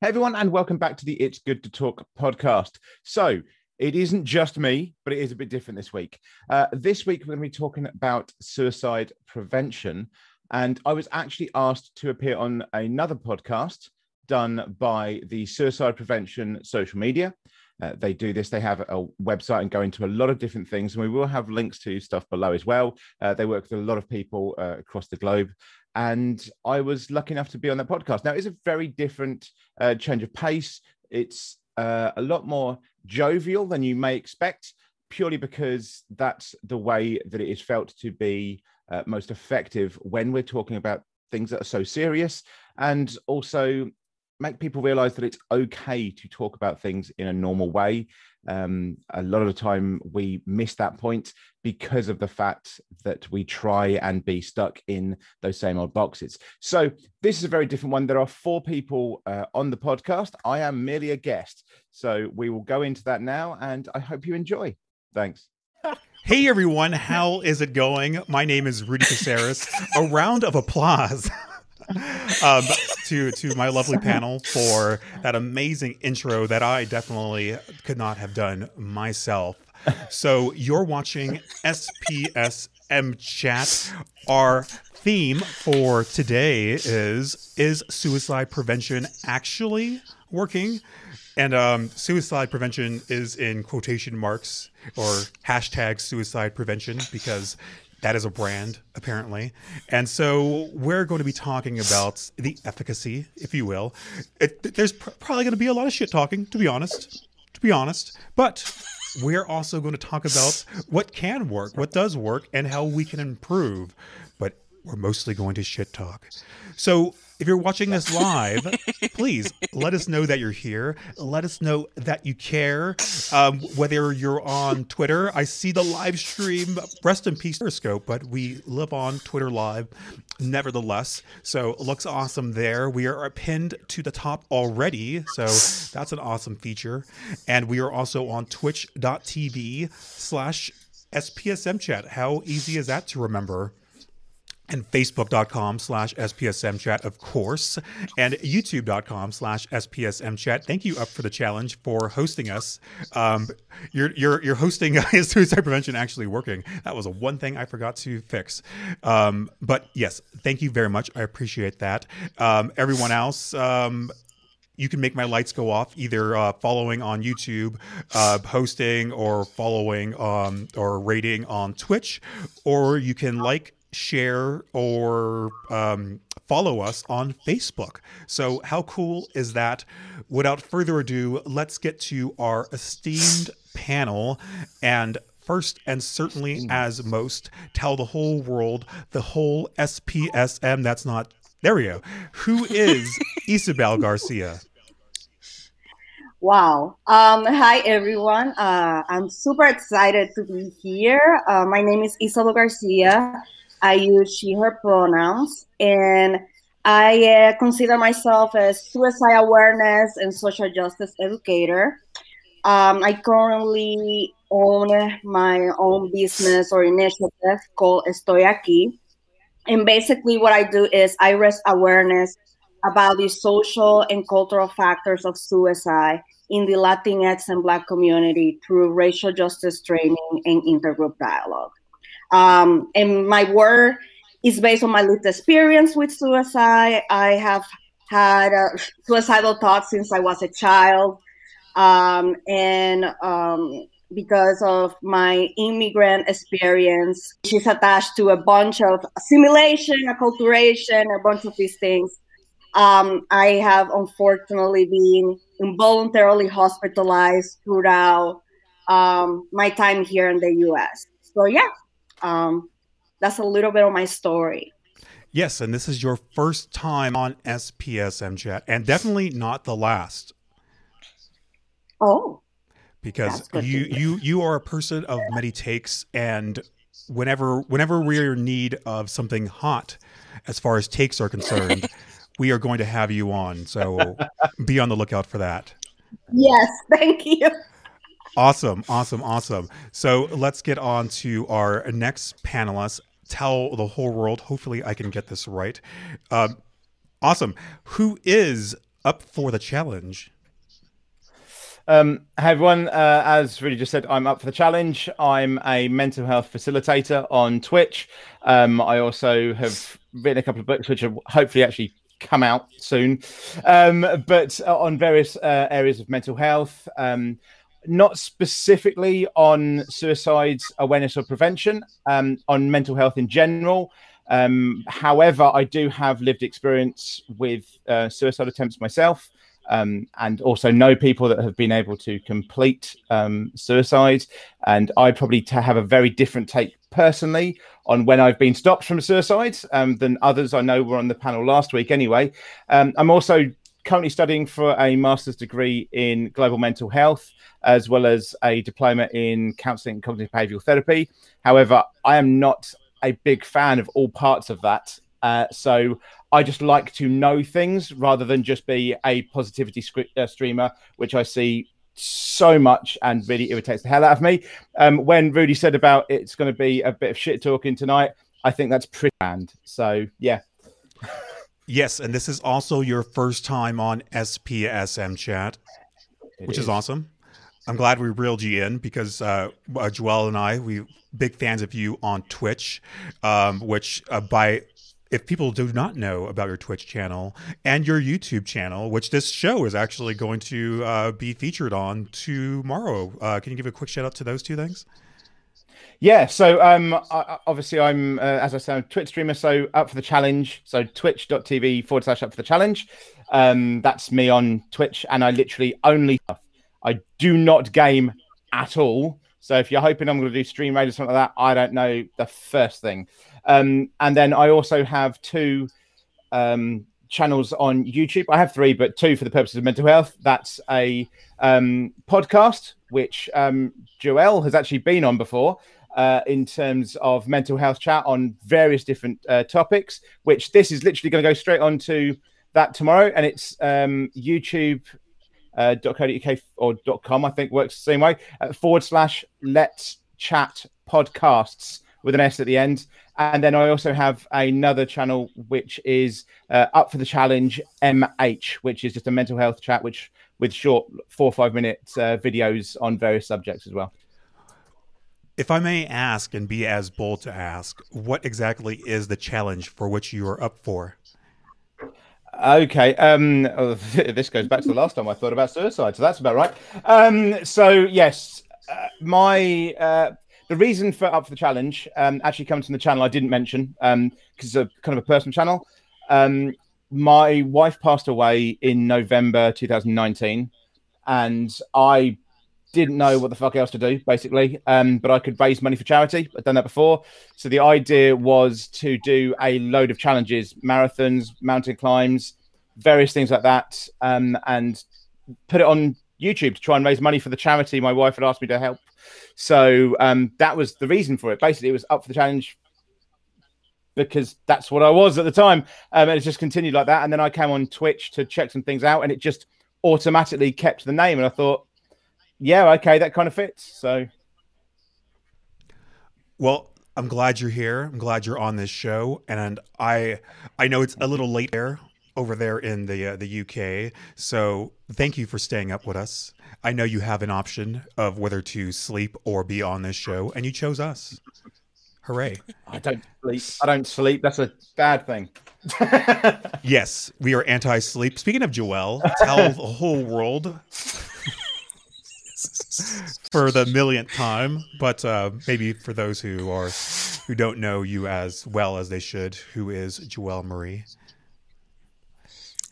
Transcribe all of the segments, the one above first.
Hey, everyone, and welcome back to the It's Good to Talk podcast. So, it isn't just me, but it is a bit different this week. Uh, this week, we're going to be talking about suicide prevention. And I was actually asked to appear on another podcast done by the Suicide Prevention social media. Uh, they do this. They have a website and go into a lot of different things. And we will have links to stuff below as well. Uh, they work with a lot of people uh, across the globe and I was lucky enough to be on that podcast. Now, it's a very different uh, change of pace. It's uh, a lot more jovial than you may expect, purely because that's the way that it is felt to be uh, most effective when we're talking about things that are so serious, and also make people realize that it's okay to talk about things in a normal way um, a lot of the time we miss that point because of the fact that we try and be stuck in those same old boxes. So this is a very different one. There are four people uh, on the podcast. I am merely a guest. So we will go into that now and I hope you enjoy. Thanks. Hey everyone, how is it going? My name is Rudy Caceres. A round of applause. um, to to my lovely panel for that amazing intro that I definitely could not have done myself. So you're watching SPSM chat. Our theme for today is is suicide prevention actually working? And um, suicide prevention is in quotation marks or hashtag suicide prevention because that is a brand, apparently. And so we're going to be talking about the efficacy, if you will. It, there's pr- probably going to be a lot of shit talking, to be honest. To be honest. But we're also going to talk about what can work, what does work, and how we can improve. But we're mostly going to shit talk. So if you're watching this live, please let us know that you're here. Let us know that you care. Um, whether you're on Twitter, I see the live stream. Rest in peace, Periscope, but we live on Twitter Live nevertheless. So it looks awesome there. We are pinned to the top already. So that's an awesome feature. And we are also on twitch.tv slash SPSM chat. How easy is that to remember? And facebook.com slash spsm chat of course and youtube.com slash spsm chat. Thank you up for the challenge for hosting us. Um, your, your, your hosting is suicide prevention actually working. That was a one thing i forgot to fix. Um, but yes thank you very much. I appreciate that. Um, everyone else um, you can make my lights go off either uh, following on YouTube, uh, hosting, or following um, or rating on Twitch, or you can like share or um, follow us on Facebook. So, how cool is that? Without further ado, let's get to our esteemed panel. And first and certainly as most, tell the whole world, the whole SPSM, that's not, there we go. Who is Isabel Garcia? Wow. Um, hi, everyone. Uh, I'm super excited to be here. Uh, my name is Isabel Garcia. I use she, her pronouns, and I uh, consider myself a suicide awareness and social justice educator. Um, I currently own my own business or initiative called Estoy Aquí. And basically, what I do is I raise awareness about the social and cultural factors of suicide in the Latinx and Black community through racial justice training and intergroup dialogue. Um, and my work is based on my lived experience with suicide. I have had uh, suicidal thoughts since I was a child. Um, and um, because of my immigrant experience, she's attached to a bunch of assimilation, acculturation, a bunch of these things. Um, I have unfortunately been involuntarily hospitalized throughout um, my time here in the US. So, yeah, um, that's a little bit of my story. Yes, and this is your first time on SPSM chat, and definitely not the last. Oh, because you you you are a person of many takes, and whenever whenever we're in need of something hot, as far as takes are concerned, we are going to have you on. So be on the lookout for that. Yes, thank you. Awesome, awesome, awesome. So let's get on to our next panelist. Tell the whole world. Hopefully, I can get this right. Um, awesome. Who is up for the challenge? Um, everyone, uh, as Rudy just said, I'm up for the challenge. I'm a mental health facilitator on Twitch. Um, I also have written a couple of books, which will hopefully actually come out soon, um, but uh, on various uh, areas of mental health. Um, not specifically on suicide awareness or prevention, um, on mental health in general. Um, however, I do have lived experience with uh, suicide attempts myself um, and also know people that have been able to complete um, suicide. And I probably have a very different take personally on when I've been stopped from suicide um, than others I know were on the panel last week. Anyway, um, I'm also currently studying for a master's degree in global mental health as well as a diploma in counseling and cognitive behavioral therapy. However, I am not a big fan of all parts of that. Uh, so I just like to know things rather than just be a positivity uh, streamer, which I see so much and really irritates the hell out of me. Um, when Rudy said about it's going to be a bit of shit talking tonight, I think that's pretty banned. So yeah. Yes, and this is also your first time on SPSM chat, it which is. is. awesome. I'm glad we reeled you in because uh, uh, Joel and I, we big fans of you on Twitch, um, which uh, by if people do not know about your Twitch channel and your YouTube channel, which this show is actually going to uh, be featured on tomorrow, uh, can you give a quick shout out to those two things? Yeah, so um, I, obviously I'm, uh, as I said, a Twitch streamer, so up for the challenge. So twitch.tv forward slash up for the challenge. Um, that's me on Twitch, and I literally only, I do not game at all. So if you're hoping I'm going to do stream raid or something like that, I don't know the first thing. Um, and then I also have two um, channels on YouTube. I have three, but two for the purposes of mental health. That's a um, podcast, which um, Joel has actually been on before. Uh, in terms of mental health chat on various different uh, topics, which this is literally going to go straight on to that tomorrow. And it's um, YouTube uh, or .com, I think works the same way, uh, forward slash let's chat podcasts with an S at the end. And then I also have another channel which is uh, up for the challenge MH, which is just a mental health chat, which with short four or five minute uh, videos on various subjects as well. If I may ask and be as bold to ask, what exactly is the challenge for which you are up for? Okay, um, this goes back to the last time I thought about suicide, so that's about right. Um, so yes, uh, my uh, the reason for up for the challenge um, actually comes from the channel I didn't mention because um, it's a kind of a personal channel. Um, my wife passed away in November 2019, and I didn't know what the fuck else to do basically. Um, but I could raise money for charity. I'd done that before, so the idea was to do a load of challenges, marathons, mountain climbs, various things like that, um, and put it on YouTube to try and raise money for the charity my wife had asked me to help so um, that was the reason for it. Basically, it was up for the challenge because that's what I was at the time. Um, and it just continued like that. And then I came on Twitch to check some things out, and it just automatically kept the name. And I thought, yeah, okay, that kind of fits. So, well, I'm glad you're here. I'm glad you're on this show, and I I know it's a little late there over there in the uh, the UK. So thank you for staying up with us. I know you have an option of whether to sleep or be on this show, and you chose us. Hooray! I don't sleep. I don't sleep. That's a bad thing. yes, we are anti-sleep. Speaking of Joel, tell the whole world for the millionth time, but uh, maybe for those who are who don't know you as well as they should, who is Joelle Marie?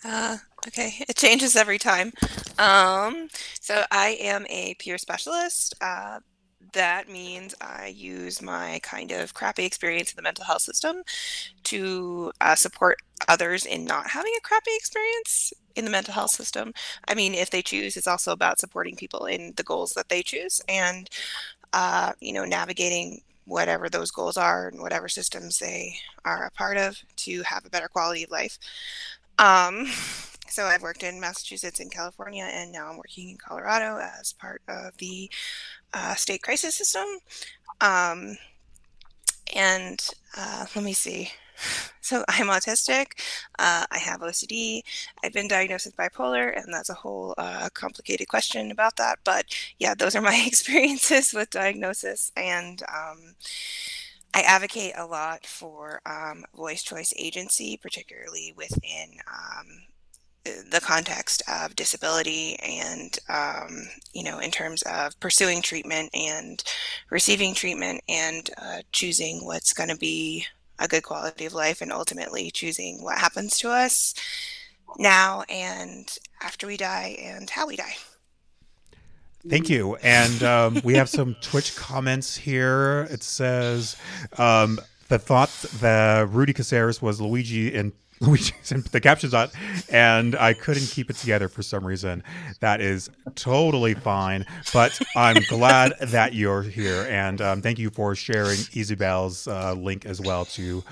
Uh, okay, it changes every time. Um, so I am a peer specialist. Uh, that means I use my kind of crappy experience in the mental health system to uh, support others in not having a crappy experience in the mental health system. I mean, if they choose, it's also about supporting people in the goals that they choose and, uh, you know, navigating whatever those goals are and whatever systems they are a part of to have a better quality of life. Um, so I've worked in Massachusetts and California, and now I'm working in Colorado as part of the uh, state crisis system. Um, and uh, let me see. So I'm autistic. Uh, I have OCD. I've been diagnosed with bipolar, and that's a whole uh, complicated question about that. But yeah, those are my experiences with diagnosis, and um, I advocate a lot for um, voice choice agency, particularly within um, the context of disability and um, you know in terms of pursuing treatment and receiving treatment and uh, choosing what's going to be a good quality of life and ultimately choosing what happens to us now and after we die and how we die Thank you. And um, we have some Twitch comments here. It says um, the thought that Rudy Caceres was Luigi in Luigi the captions on, and I couldn't keep it together for some reason. That is totally fine, but I'm glad that you're here, and um, thank you for sharing Isabel's uh, link as well to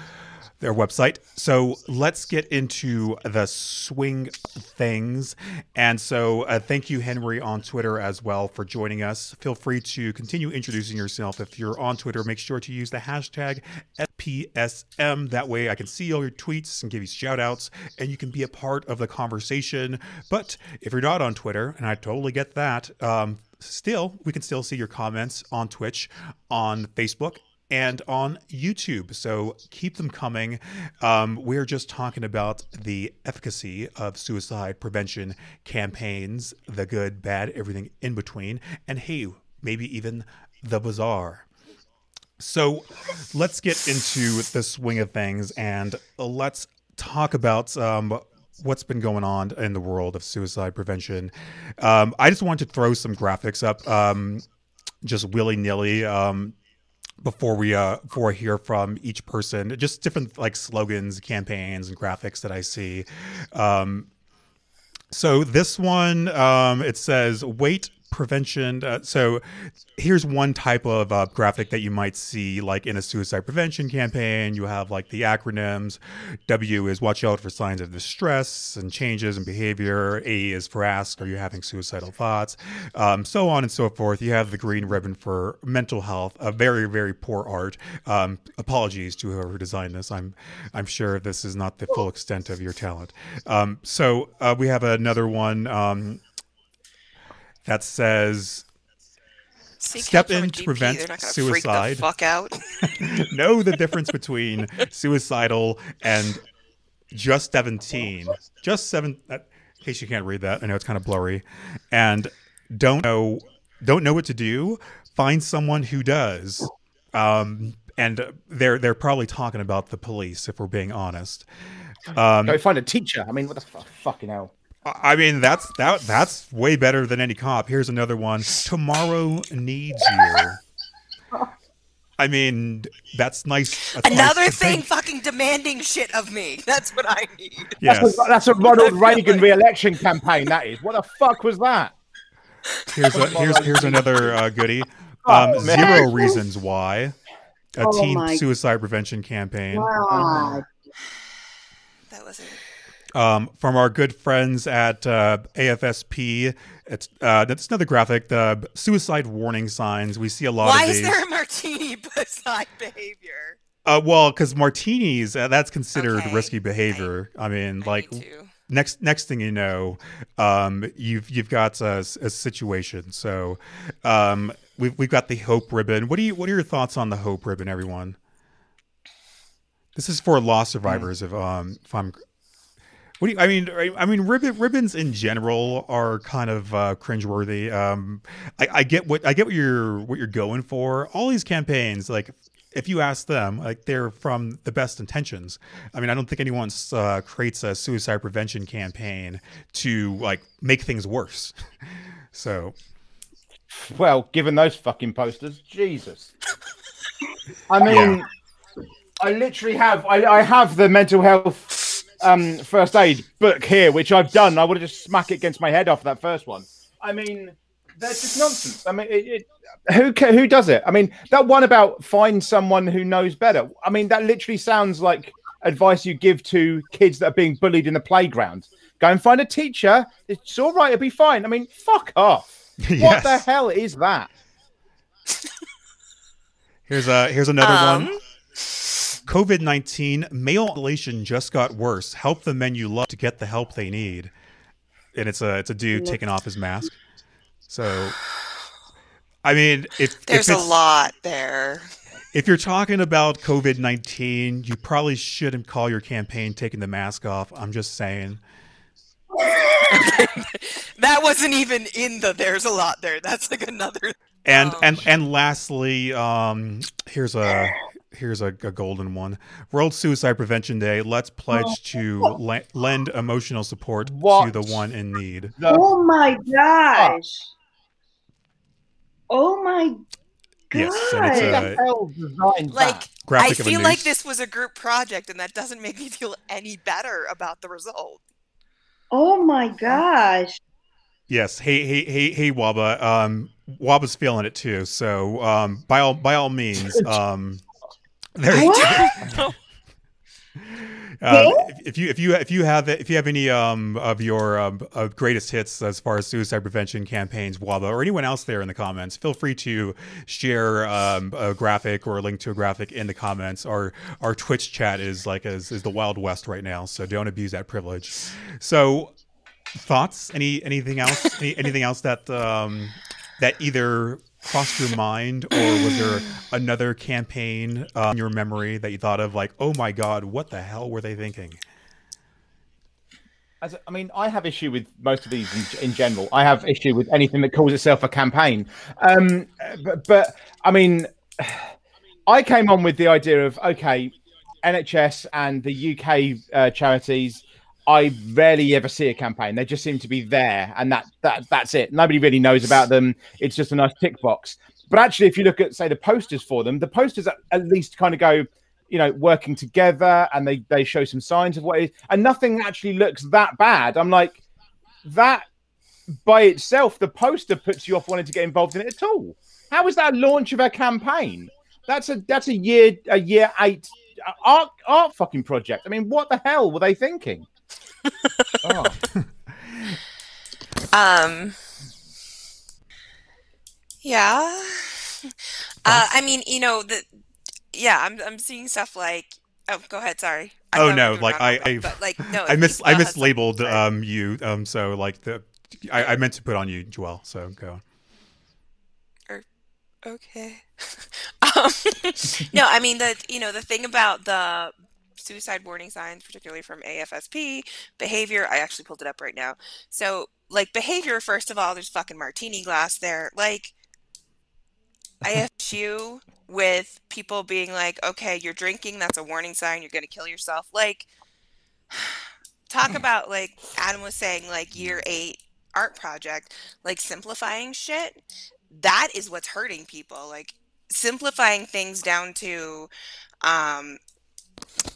their website. So let's get into the swing things. And so uh, thank you, Henry, on Twitter as well for joining us. Feel free to continue introducing yourself. If you're on Twitter, make sure to use the hashtag SPSM. That way I can see all your tweets and give you shout outs and you can be a part of the conversation. But if you're not on Twitter, and I totally get that, um, still, we can still see your comments on Twitch, on Facebook, and on YouTube. So keep them coming. Um, we're just talking about the efficacy of suicide prevention campaigns, the good, bad, everything in between, and hey, maybe even the bizarre. So let's get into the swing of things and let's talk about um, what's been going on in the world of suicide prevention. Um, I just wanted to throw some graphics up, um, just willy nilly. Um, before we uh before I hear from each person, just different like slogans, campaigns, and graphics that I see. Um, so this one, um, it says "Wait prevention. Uh, so here's one type of uh, graphic that you might see like in a suicide prevention campaign. You have like the acronyms. W is watch out for signs of distress and changes in behavior. A is for ask, are you having suicidal thoughts? Um, so on and so forth. You have the green ribbon for mental health. A very very poor art. Um, apologies to whoever designed this. I'm I'm sure this is not the full extent of your talent. Um, so uh, we have another one um, that says See, Step come from a in to GP, prevent they're not gonna suicide. Freak the fuck out. know the difference between suicidal and just 17 just seven uh, in case you can't read that i know it's kind of blurry and don't know don't know what to do find someone who does um and they're they're probably talking about the police if we're being honest um Go find a teacher. I mean, what the fuck? Fucking hell. I mean, that's that that's way better than any cop. Here's another one. Tomorrow needs you. I mean, that's nice. that's Another to thing fucking demanding shit of me. That's what I need. Yes. That's, a, that's a Ronald Reagan re-election campaign. That is. What the fuck was that? Here's a, here's here's another uh, goodie. Oh, Um, man. zero reasons why. A Oh teen my- suicide prevention campaign Wow. That wasn't. Um, from our good friends at uh, AFSP. It's uh, that's another graphic. The suicide warning signs. We see a lot Why of is these. there a martini beside behavior? Uh, well, because martinis, uh, that's considered Okay. risky behavior. I mean, I like next next thing you know, um, you've you've got a situation. So, um, we've we've got the hope ribbon. What do you what are your thoughts on the hope ribbon, everyone? This is for loss survivors. If um if I'm, what do you? I mean, I, I mean, ribbon ribbons in general are kind of uh, cringeworthy. Um, I, I get what I get what you're what you're going for. All these campaigns, like if you ask them, like they're from the best intentions. I mean, I don't think anyone uh, creates a suicide prevention campaign to like make things worse. so Well, given those fucking posters, Jesus. I mean, I literally have I, I have the mental health um, first aid book here, which I've done. I would have just smack it against my head off that first one. I mean, that's just nonsense. I mean, it, it, who ca- who does it? I mean, that one about find someone who knows better. I mean, that literally sounds like advice you give to kids that are being bullied in the playground. Go and find a teacher. It's all right. It'll be fine. I mean, fuck off. What the hell is that? Here's a here's another Um, one. COVID 19 male isolation just got worse. Help the men you love to get the help they need. And it's a it's a dude taking off his mask. So, I mean, if There's if a lot there. If you're talking about COVID 19, you probably shouldn't call your campaign taking the mask off. I'm just saying. That wasn't even in the there's a lot there. That's like another And Oh. and and lastly, um, here's a here's a, a golden one. World Suicide Prevention Day. Let's pledge to le- lend emotional support to the one in need. The- Oh my gosh. Oh my god. Yes, and a- the hell designed like I feel like noose. this was a group project and that doesn't make me feel any better about the result. Oh my gosh. Yes. Hey, hey, hey, hey, Waba. Um, Waba's feeling it too. So, um, by all by all means, um, there. What? Um, if, if you if you if you have if you have any um of your um of greatest hits as far as suicide prevention campaigns, Waba, or anyone else there in the comments, feel free to share um a graphic or a link to a graphic in the comments. Our our Twitch chat is like is, is the wild west right now, so don't abuse that privilege. So, thoughts? Any anything else? Any, anything else that um that either crossed your mind or was there another campaign uh, in your memory that you thought of like oh my god what the hell were they thinking As, I mean, I have issue with most of these in, in general. I have issue with anything that calls itself a campaign. Um, but, but I mean, I came on with the idea of okay, NHS and the UK uh, charities. I rarely ever see a campaign. They just seem to be there, and that that that's it. Nobody really knows about them. It's just a nice tick box. But actually, if you look at say the posters for them, the posters at, least kind of go, you know, working together, and they they show some signs of what is, and nothing actually looks that bad. I'm like, that by itself, the poster puts you off wanting to get involved in it at all. How is that launch of a campaign? That's a that's a year a year eight uh, art art fucking project. I mean, what the hell were they thinking? Oh. Um Yeah. Uh I mean, you know, the yeah, I'm I'm seeing stuff like oh go ahead, sorry. I Oh, no, like, wrapping I- but like no i mis i something, mislabeled um you um so like the I, I meant to put on you joel so go on. Okay. um, no, I mean the you know the thing about the suicide warning signs, particularly from AFSP behavior. I actually pulled it up right now. So like behavior, first of all, there's fucking martini glass there. Like I issue with people being like, okay, you're drinking, that's a warning sign, you're gonna kill yourself. Like talk about like Adam was saying, like year eight art project, like simplifying shit that is what's hurting people like simplifying things down to um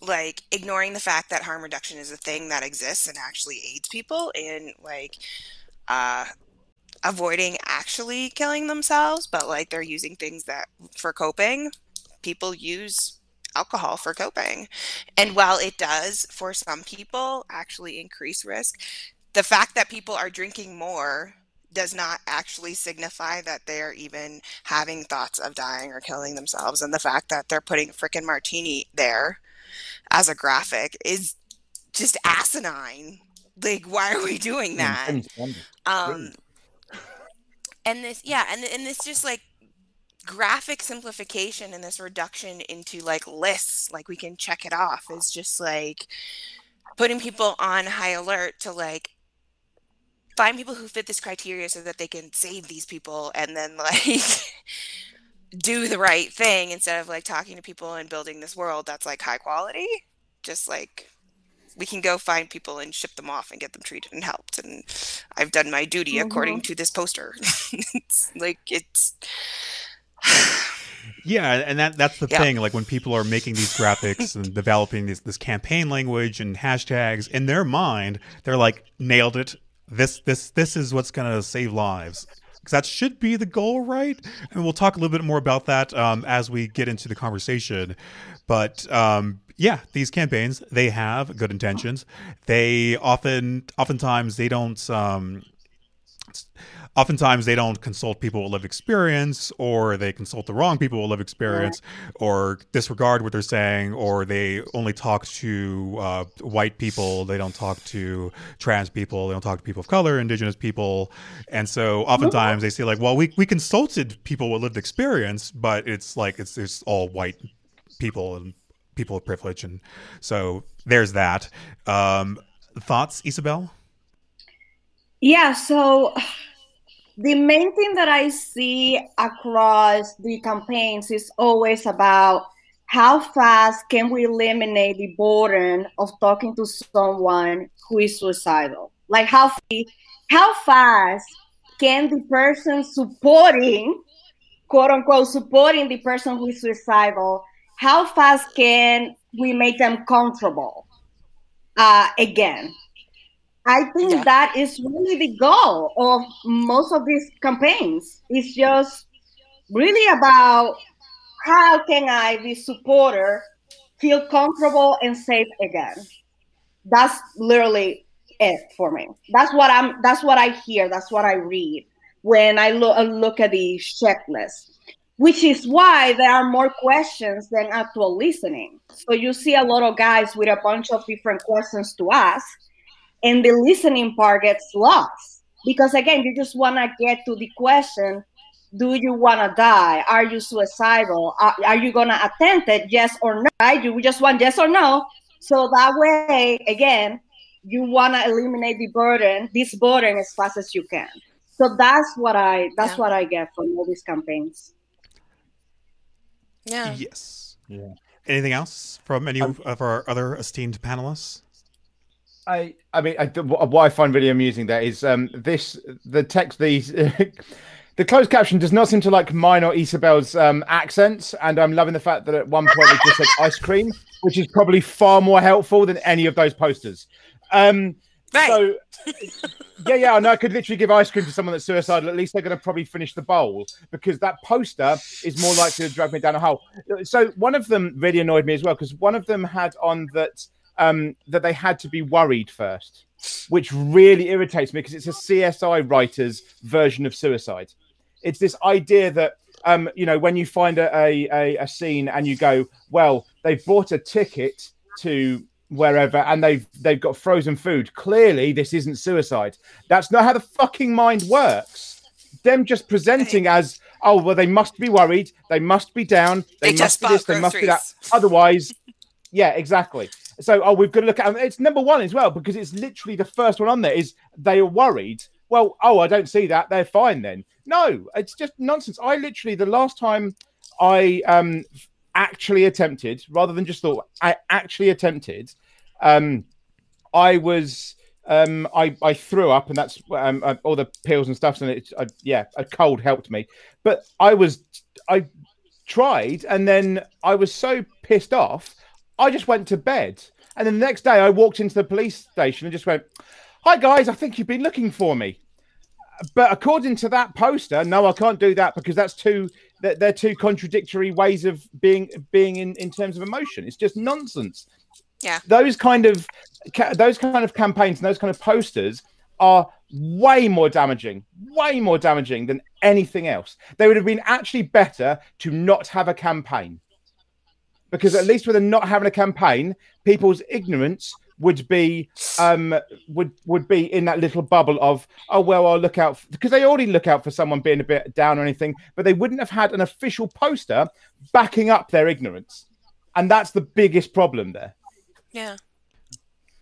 like ignoring the fact that harm reduction is a thing that exists and actually aids people and like uh avoiding actually killing themselves but like they're using things that for coping people use alcohol for coping and while it does for some people actually increase risk the fact that people are drinking more does not actually signify that they're even having thoughts of dying or killing themselves. And the fact that they're putting frickin' martini there as a graphic is just asinine. Like, why are we doing that? Um, and this, yeah, and and this just like graphic simplification and this reduction into like lists, like we can check it off, is just like putting people on high alert to like find people who fit this criteria so that they can save these people and then like do the right thing instead of like talking to people and building this world that's like high quality just like we can go find people and ship them off and get them treated and helped and i've done my duty according mm-hmm. to this poster it's like it's Yeah, and that that's the Yeah. thing. Like when people are making these graphics and developing this this campaign language and hashtags in their mind, they're like nailed it. This this this is what's gonna save lives. Because that should be the goal, right? And we'll talk a little bit more about that um, as we get into the conversation. But um, yeah, these campaigns they have good intentions. They often oftentimes they don't. Um, oftentimes they don't consult people with lived experience or they consult the wrong people with lived experience or disregard what they're saying or they only talk to uh, white people. They don't talk to trans people. They don't talk to people of color indigenous people. And so oftentimes they say like well we, we consulted people with lived experience but it's like it's, it's all white people and people of privilege. And so there's that. Um, thoughts isabel? Yeah so the main thing that I see across the campaigns is always about how fast can we eliminate the burden of talking to someone who is suicidal? Like how how fast can the person supporting, quote unquote, supporting the person who is suicidal, how fast can we make them comfortable uh, again? I think yeah. that is really the goal of most of these campaigns. It's just really about how can I, the supporter, feel comfortable and safe again. That's literally it for me. That's what I'm. That's what I hear. That's what I read when I look uh, look at the checklist. Which is why there are more questions than actual listening. So you see a lot of guys with a bunch of different questions to ask and the listening part gets lost. Because again you just want to get to the question do you want to die? Are you suicidal? Are, are you going to attempt it yes or no? Right? you just want yes or no. So that way again you want to eliminate the burden. This burden as fast as you can. So that's what i that's yeah. what i get from all these campaigns. Yeah. Yes. Yeah. Anything else from any um, of our other esteemed panelists I, I mean, I, what I find really amusing there is um, this the text these. the closed caption does not seem to like mine or Isabel's um, accents, and I'm loving the fact that at one point it just said ice cream, which is probably far more helpful than any of those posters. Um, right. So, yeah, yeah, I know I could literally give ice cream to someone that's suicidal. At least they're going to probably finish the bowl because that poster is more likely to drag me down a hole. So, one of them really annoyed me as well because one of them had on that um, that they had to be worried first, which really irritates me because it's a CSI writer's version of suicide. It's this idea that um, you know when you find a, a, a scene and you go, well, they've bought a ticket to wherever and they've they've got frozen food. Clearly, this isn't suicide. That's not how the fucking mind works. Them just presenting as oh well, they must be worried, they must be down, they, they must be this, groceries. they must be that. Otherwise, yeah, exactly. So, oh, we've got to look at it's number one as well because it's literally the first one on there. Is they are worried? Well, oh, I don't see that. They're fine then. No, it's just nonsense. I literally the last time I um actually attempted, rather than just thought, I actually attempted. Um, I was um, I, I threw up, and that's um, uh, all the pills and stuff. And it, uh, yeah, a cold helped me. But I was, I tried, and then I was so pissed off I just went to bed. And then the next day, I walked into the police station and just went, Hi, guys, I think you've been looking for me. But according to that poster, no, I can't do that because that's too, they're two contradictory ways of being being in, in terms of emotion. It's just nonsense. Yeah. Those kind of those kind of campaigns and those kind of posters are way more damaging, way more damaging than anything else. They would have been actually better to not have a campaign because at least with a not having a campaign, people's ignorance would be um would would be in that little bubble of oh well I'll look out because they already look out for someone being a bit down or anything, but they wouldn't have had an official poster backing up their ignorance, and that's the biggest problem there. Yeah.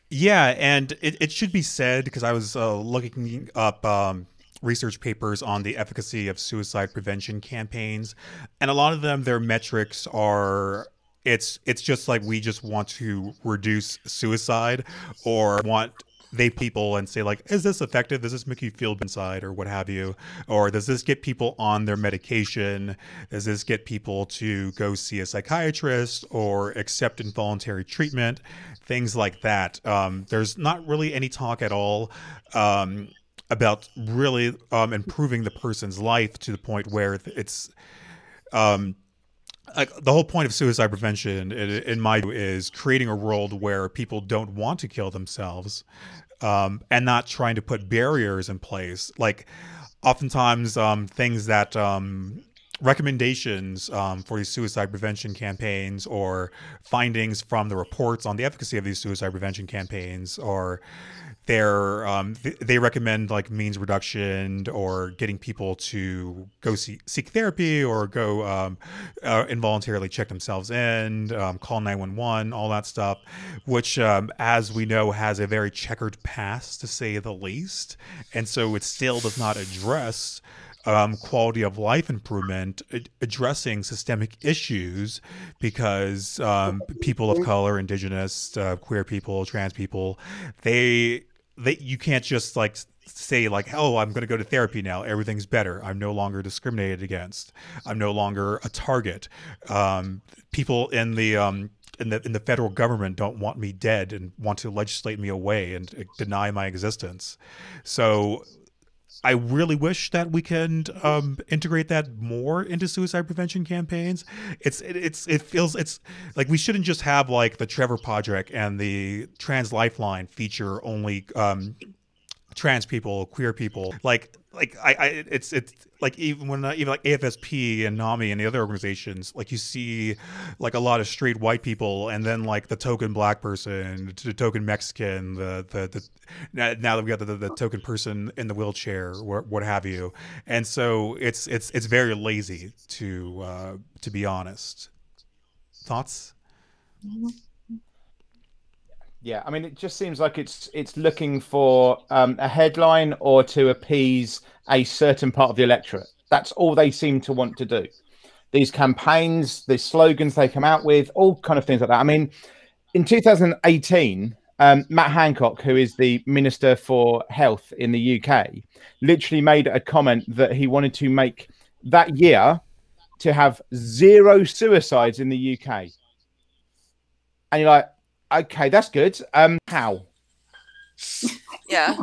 Yeah, and it, it should be said because I was uh, looking up um, research papers on the efficacy of suicide prevention campaigns, and a lot of them, their metrics are it's it's just like we just want to reduce suicide or want they people and say like is this effective? Does this make you feel inside or what have you? Or does this get people on their medication? Does this get people to go see a psychiatrist or accept involuntary treatment? Things like that. Um, there's not really any talk at all um, about really um, improving the person's life to the point where it's um, like the whole point of suicide prevention in, my view is creating a world where people don't want to kill themselves um, and not trying to put barriers in place. Like, oftentimes, um, things that um, recommendations um, for these suicide prevention campaigns or findings from the reports on the efficacy of these suicide prevention campaigns or um, th- they recommend like means reduction or getting people to go see- seek therapy or go um, uh, involuntarily check themselves in, um, call 911, all that stuff, which, um, as we know, has a very checkered past to say the least. And so it still does not address um, quality of life improvement, addressing systemic issues because um, people of color, indigenous, uh, queer people, trans people, they they you can't just like say like oh i'm going to go to therapy now. Everything's better. I'm no longer discriminated against. I'm no longer a target. Um, people in the um, in the in the federal government don't want me dead and want to legislate me away and uh, deny my existence. So I really wish that we can um, integrate that more into suicide prevention campaigns. It's it, it's it feels it's like we shouldn't just have like the Trevor Project and the Trans Lifeline feature only um, trans people, queer people. Like like I, I it's it's like even when uh, even like AFSP and NAMI and the other organizations, like you see like a lot of straight white people, and then like the token black person, the token Mexican, the the, the now that we got the, the, the, token person in the wheelchair, what, what have you, and so it's it's it's very lazy to uh, to be honest. Thoughts? Mm-hmm. Yeah, I mean, it just seems like it's it's looking for um, a headline or to appease a certain part of the electorate. That's all they seem to want to do. These campaigns, the slogans they come out with, all kind of things like that. I mean, in 2018, um, Matt Hancock, who is the Minister for Health in the UK, literally made a comment that he wanted to make that year to have zero suicides in the UK. And you're like, okay, that's good. Um, how? Yeah.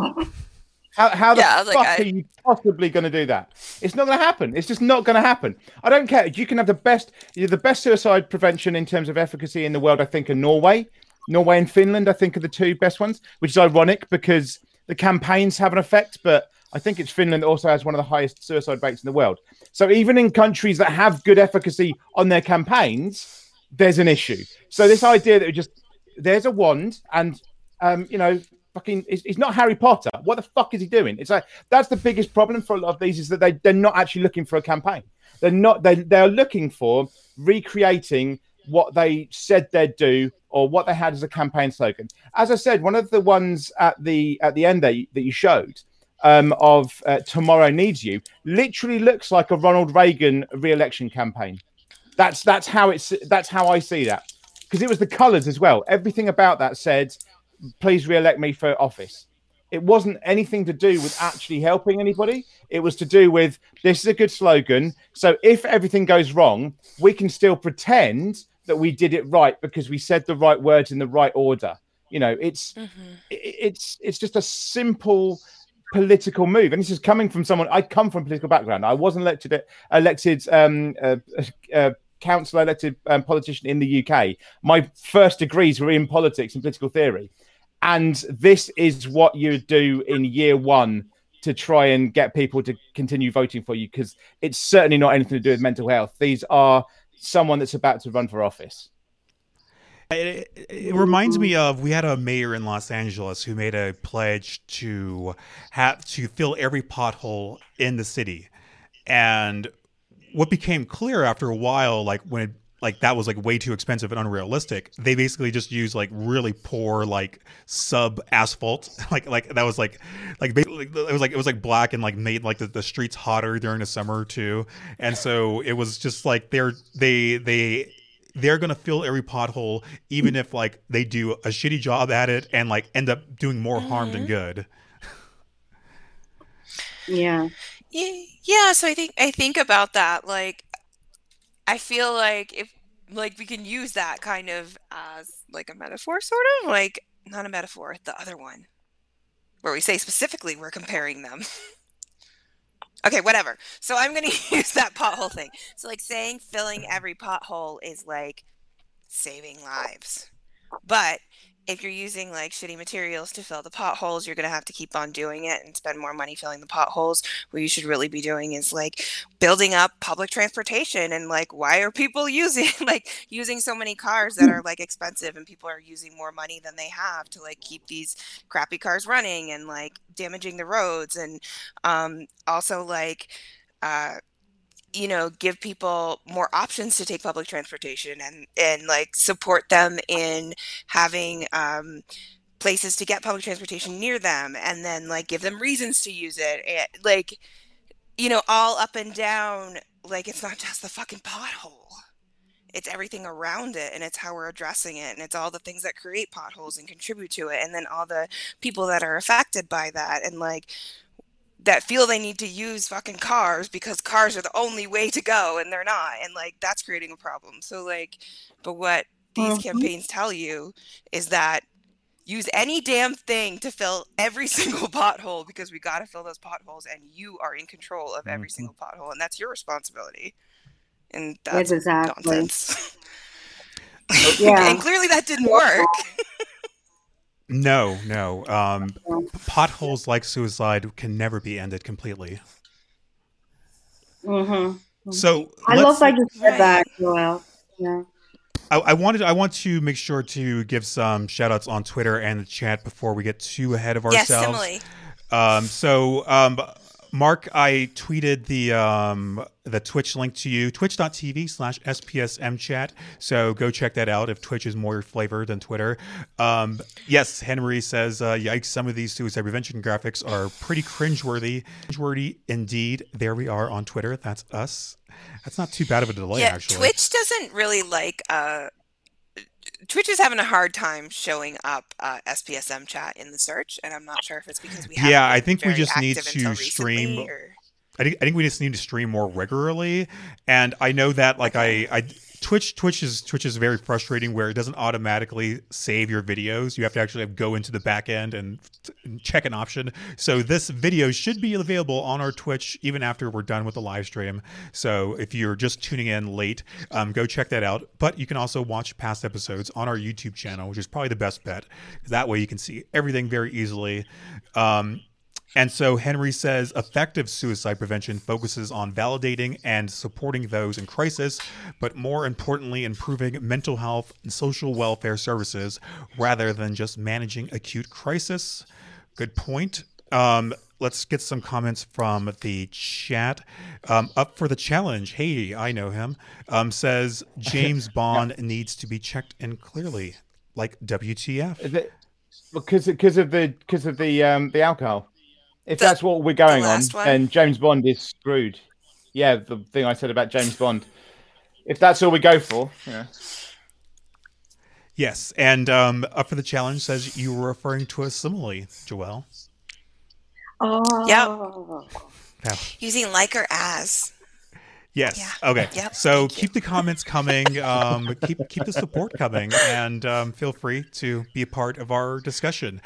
How, how the Yeah, fuck like, I- are you possibly going to do that? It's not going to happen. It's just not going to happen. I don't care. You can have the best, the best suicide prevention in terms of efficacy in the world. I think in Norway, Norway and Finland. I think are the two best ones, which is ironic because the campaigns have an effect. But I think it's Finland also has one of the highest suicide rates in the world. So even in countries that have good efficacy on their campaigns, there's an issue. So this idea that it just there's a wand and um, you know, fucking, he's not Harry Potter. What the fuck is he doing? It's like that's the biggest problem for a lot of these is that they they're not actually looking for a campaign. They're not. They they're looking for recreating what they said they'd do or what they had as a campaign slogan. As I said, one of the ones at the at the end that you, that you showed um, of uh, "Tomorrow Needs You" literally looks like a Ronald Reagan re-election campaign. That's that's how it's that's how I see that because it was the colours as well. Everything about that said, "Please re-elect me for office." It wasn't anything to do with actually helping anybody. It was to do with this is a good slogan. So if everything goes wrong, we can still pretend that we did it right because we said the right words in the right order. You know, it's Mhm. it's it's just a simple political move and this is coming from someone i come from a political background i wasn't elected elected um uh, uh, council elected um, politician in the uk my first degrees were in politics and political theory. And this is what you do in year one to try and get people to continue voting for you because it's certainly not anything to do with mental health. These are someone that's about to run for office. It, it, it reminds me of we had a mayor in Los Angeles who made a pledge to have to fill every pothole in the city, and what became clear after a while, like when it, like that was like way too expensive and unrealistic, they basically just used like really poor like sub asphalt, like like that was like like basically it was like it was like black and like made like the, the streets hotter during the summer too, and so it was just like they're they they they're gonna fill every pothole, even if like they do a shitty job at it and like end up doing more harm than Mhm. good. Yeah. Yeah, yeah, so I think I think about that like I feel like if like we can use that kind of as like a metaphor sort of like not a metaphor, the other one where we say specifically we're comparing them. okay, whatever. So I'm to use that pothole thing. So like saying filling every pothole is like saving lives. but if you're using like shitty materials to fill the potholes, you're going to have to keep on doing it and spend more money filling the potholes. What you should really be doing is like building up public transportation and like why are people using like using so many cars that are like expensive and people are using more money than they have to like keep these crappy cars running and like damaging the roads and um also like uh you know give people more options to take public transportation and and like support them in having um places to get public transportation near them and then like give them reasons to use it. And, like you know all up and down like it's not just the fucking pothole. It's everything around it and it's how we're addressing it and it's all the things that create potholes and contribute to it and then all the people that are affected by that and like that feel they need to use fucking cars because cars are the only way to go and they're not and like that's creating a problem so like but what these mm-hmm. campaigns tell you is that use any damn thing to fill every single pothole because we got to fill those potholes and you are in control of every mm-hmm. single pothole and that's your responsibility and that's exactly. nonsense yeah. and clearly that didn't work No, no. Um, potholes like suicide can never be ended completely. Mm-hmm. So I love that you said that, Joelle. Yeah. I, I, wanted I want to make sure to give some shout outs on Twitter and the chat before we get too ahead of ourselves. Yes, um, so um, Mark, I tweeted the um, the Twitch link to you, twitch.tv slash SPSMchat. So go check that out if Twitch is more flavor than Twitter. Um, yes, Henry says, uh, yikes, some of these suicide prevention graphics are pretty cringeworthy. Cringeworthy indeed. There we are on Twitter. That's us. That's not too bad of a delay, yeah, actually. Twitch doesn't really like uh, Twitch is having a hard time showing up uh, SPSM chat in the search, and I'm not sure if it's because we. Yeah, I think we just need to stream. Or... I think I think we just need to stream more regularly, and I know that like okay. I I Twitch Twitch is Twitch is very frustrating where it doesn't automatically save your videos. You have to actually go into the back end and check an option. So this video should be available on our Twitch even after we're done with the live stream. So if you're just tuning in late, um, go check that out. But you can also watch past episodes on our YouTube channel, which is probably the best bet. That way you can see everything very easily. Um, and so Henry says effective suicide prevention focuses on validating and supporting those in crisis, but more importantly, improving mental health and social welfare services rather than just managing acute crisis. Good point. Um, let's get some comments from the chat. Um, up for the challenge. Hey, I know him. Um, says James Bond needs to be checked in clearly, like WTF. Because because of the because of the um the alcohol. If the, that's what we're going on, one. and James Bond is screwed. Yeah, the thing I said about James Bond. If that's all we go for, yeah. Yes, and um, up for the challenge says you were referring to a simile, Joelle. Oh. Yep. Using like or as. Yes. Yeah. Okay. Yep. So Thank keep you. the comments coming. Um, keep keep the support coming, and um, feel free to be a part of our discussion.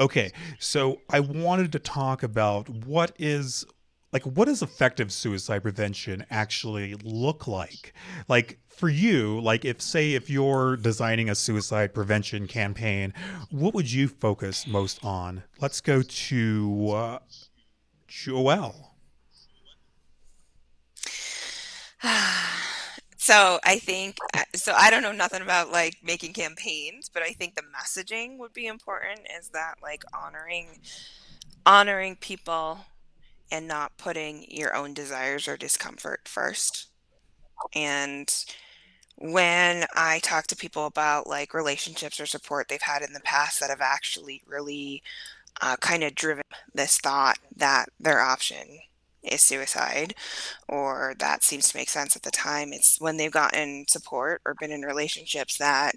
Okay. So I wanted to talk about what is like what does effective suicide prevention actually look like like for you like if say if you're designing a suicide prevention campaign what would you focus most on let's go to uh, joelle so I think uh, so I don't know nothing about like making campaigns, but I think the messaging would be important is that like honoring honoring people and not putting your own desires or discomfort first. And when I talk to people about like relationships or support they've had in the past that have actually really uh, kind of driven this thought that their option is suicide or that seems to make sense at the time. It's when they've gotten support or been in relationships that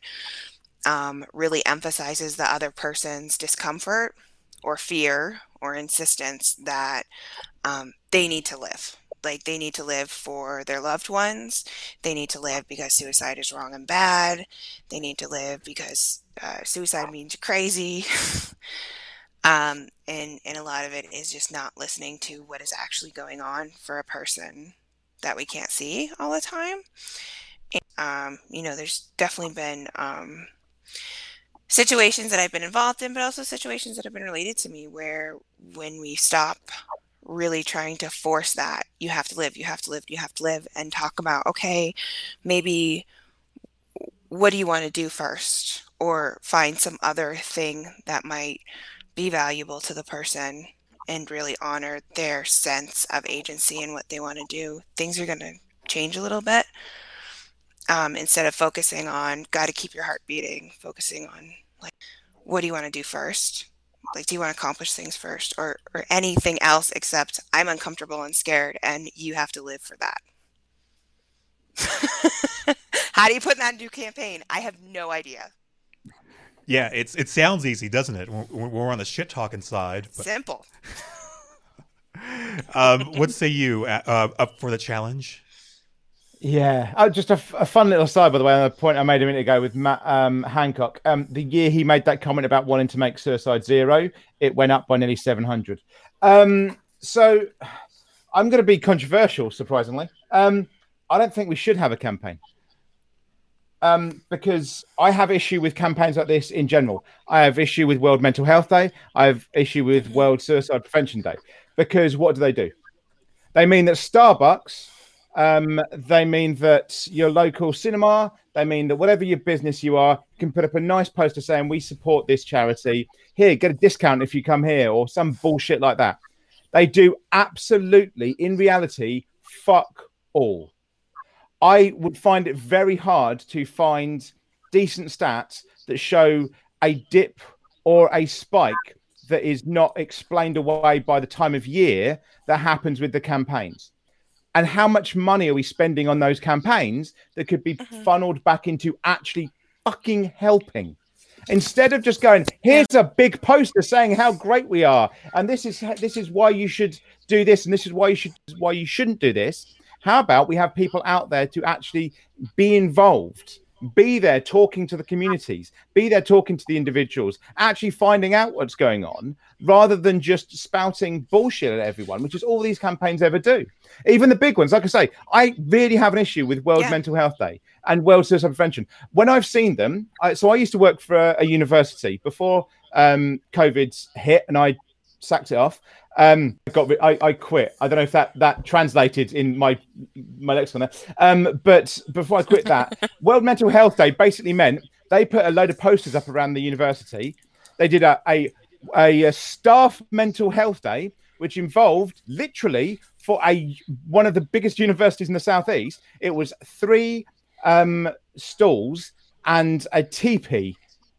um, really emphasizes the other person's discomfort or fear or insistence that um, they need to live. Like they need to live for their loved ones. They need to live because suicide is wrong and bad. They need to live because uh, suicide means crazy Um, and and a lot of it is just not listening to what is actually going on for a person that we can't see all the time. And, um, you know, there's definitely been um, situations that I've been involved in, but also situations that have been related to me where when we stop really trying to force that, you have to live, you have to live, you have to live, and talk about, okay, maybe what do you want to do first? Or find some other thing that might be valuable to the person and really honor their sense of agency and what they want to do. Things are going to change a little bit um, instead of focusing on got to keep your heart beating, focusing on like what do you want to do first? Like, do you want to accomplish things first, or or anything else except I'm uncomfortable and scared, and you have to live for that. How do you put that into a campaign? I have no idea. Yeah, it's it sounds easy, doesn't it? We're, we're on the shit talking side. But... Simple. um, what say you? Uh, uh, up for the challenge? Yeah, oh, just a, a, fun little side, by the way, on the point I made a minute ago with Matt um, Hancock. Um, the year he made that comment about wanting to make suicide zero, it went up by nearly 700. Um, so I'm going to be controversial, surprisingly. Um, I don't think we should have a campaign um, because I have issue with campaigns like this in general. I have issue with World Mental Health Day. I have issue with World Suicide Prevention Day because what do they do? They mean that Starbucks um, they mean that your local cinema, they mean that whatever your business you are, you can put up a nice poster saying, We support this charity. Here, get a discount if you come here, or some bullshit like that. They do absolutely, in reality, fuck all. I would find it very hard to find decent stats that show a dip or a spike that is not explained away by the time of year that happens with the campaigns. And how much money are we spending on those campaigns that could be mm-hmm. funneled back into actually fucking helping? Instead of just going here's a big poster saying how great we are and this is this is why you should do this and this is why you should why you shouldn't do this how about we have people out there to actually be involved be there talking to the communities, be there talking to the individuals, actually finding out what's going on rather than just spouting bullshit at everyone, which is all these campaigns ever do. Even the big ones, like I say, I really have an issue with World yeah. Mental Health Day and World Suicide Prevention. When I've seen them, I, so I used to work for a, a university before um, COVID hit and I sacked it off. Um, I got I, I quit. I don't know if that that translated in my my lexicon there. Um, but before I quit that, World Mental Health Day basically meant they put a load of posters up around the university. They did a a, a staff mental health day, which involved literally for a one of the biggest universities in the southeast. It was three um, stalls and a teepee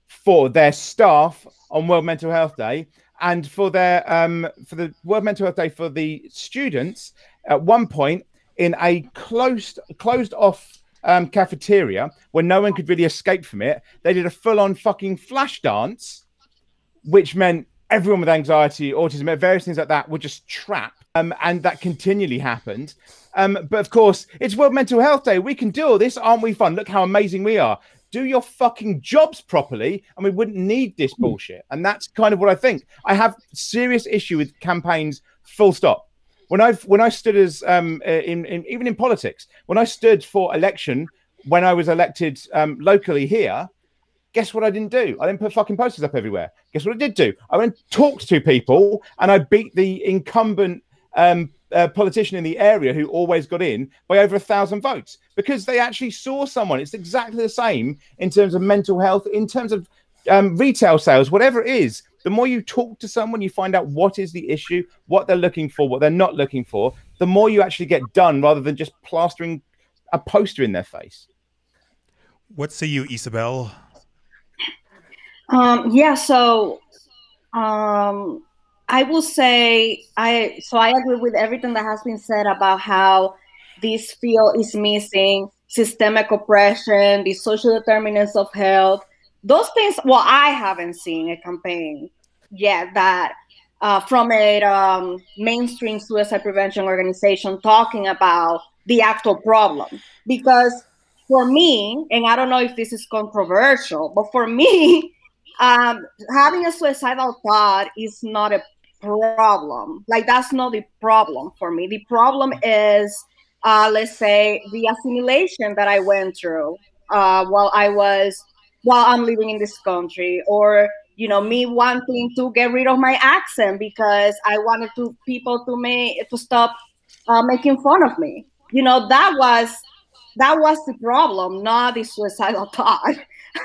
for their staff on World Mental Health Day and for their um, for the World Mental Health Day for the students, at one point in a closed closed off um, cafeteria where no one could really escape from it, they did a full on fucking flash dance, which meant everyone with anxiety, autism, various things like that were just trapped. Um, and that continually happened. Um, but of course, it's World Mental Health Day. We can do all this, aren't we? Fun. Look how amazing we are do your fucking jobs properly and we wouldn't need this hmm. bullshit. And that's kind of what I think. I have serious issue with campaigns full stop. When I when I stood as um uh, in, in even in politics, when I stood for election when I was elected um, locally here, guess what I didn't do? I didn't put fucking posters up everywhere. Guess what I did do? I went and talked to people and I beat the incumbent um, uh, politician in the area who always got in by over a thousand votes because they actually saw someone. It's exactly the same in terms of mental health, in terms of um, retail sales, whatever it is. The more you talk to someone, you find out what is the issue, what they're looking for, what they're not looking for. The more you actually get done rather than just plastering a poster in their face. What say you, Isabel? Um, yeah, so um, I will say I so I agree with everything that has been said about how this field is missing systemic oppression, the social determinants of health. Those things, well, I haven't seen a campaign yet that uh, from a um, mainstream suicide prevention organization talking about the actual problem. Because for me, and I don't know if this is controversial, but for me, um, having a suicidal thought is not a problem. Like that's not the problem for me. The problem is, uh, let's say, the assimilation that I went through uh, while I was while I'm living in this country, or you know, me wanting to get rid of my accent because I wanted to people to me to stop uh, making fun of me. You know, that was that was the problem, not the suicidal thought.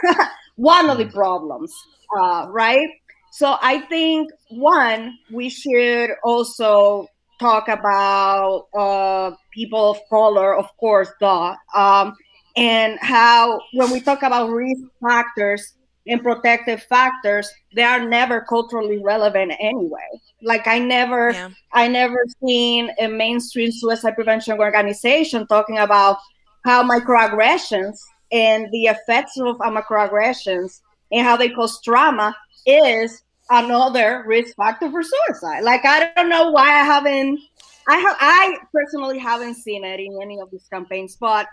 One of the mm. problems, uh, right? So I think one, we should also talk about uh, people of color, of course, duh, um, and how when we talk about risk factors and protective factors, they are never culturally relevant anyway. Like I never, yeah. I never seen a mainstream suicide prevention organization talking about how microaggressions and the effects of microaggressions and how they cause trauma is another risk factor for suicide. Like I don't know why I haven't I have I personally haven't seen it in any of these campaigns, but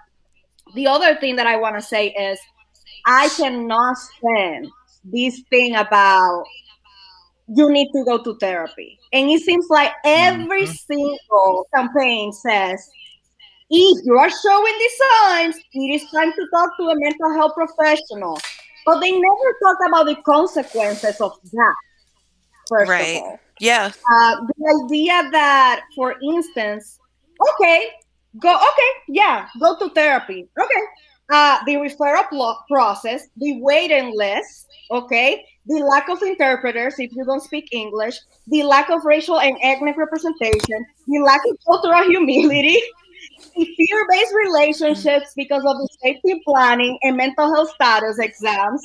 the other thing that I want to say is I cannot stand this thing about you need to go to therapy. And it seems like every mm-hmm. single campaign says if you are showing these signs, it is time to talk to a mental health professional. But they never talk about the consequences of that. First right. of all. Yeah. Uh, the idea that, for instance, okay, go, okay, yeah, go to therapy. Okay. Uh, the referral process, the waiting list, okay, the lack of interpreters if you don't speak English, the lack of racial and ethnic representation, the lack of cultural humility, fear-based relationships because of the safety planning and mental health status exams,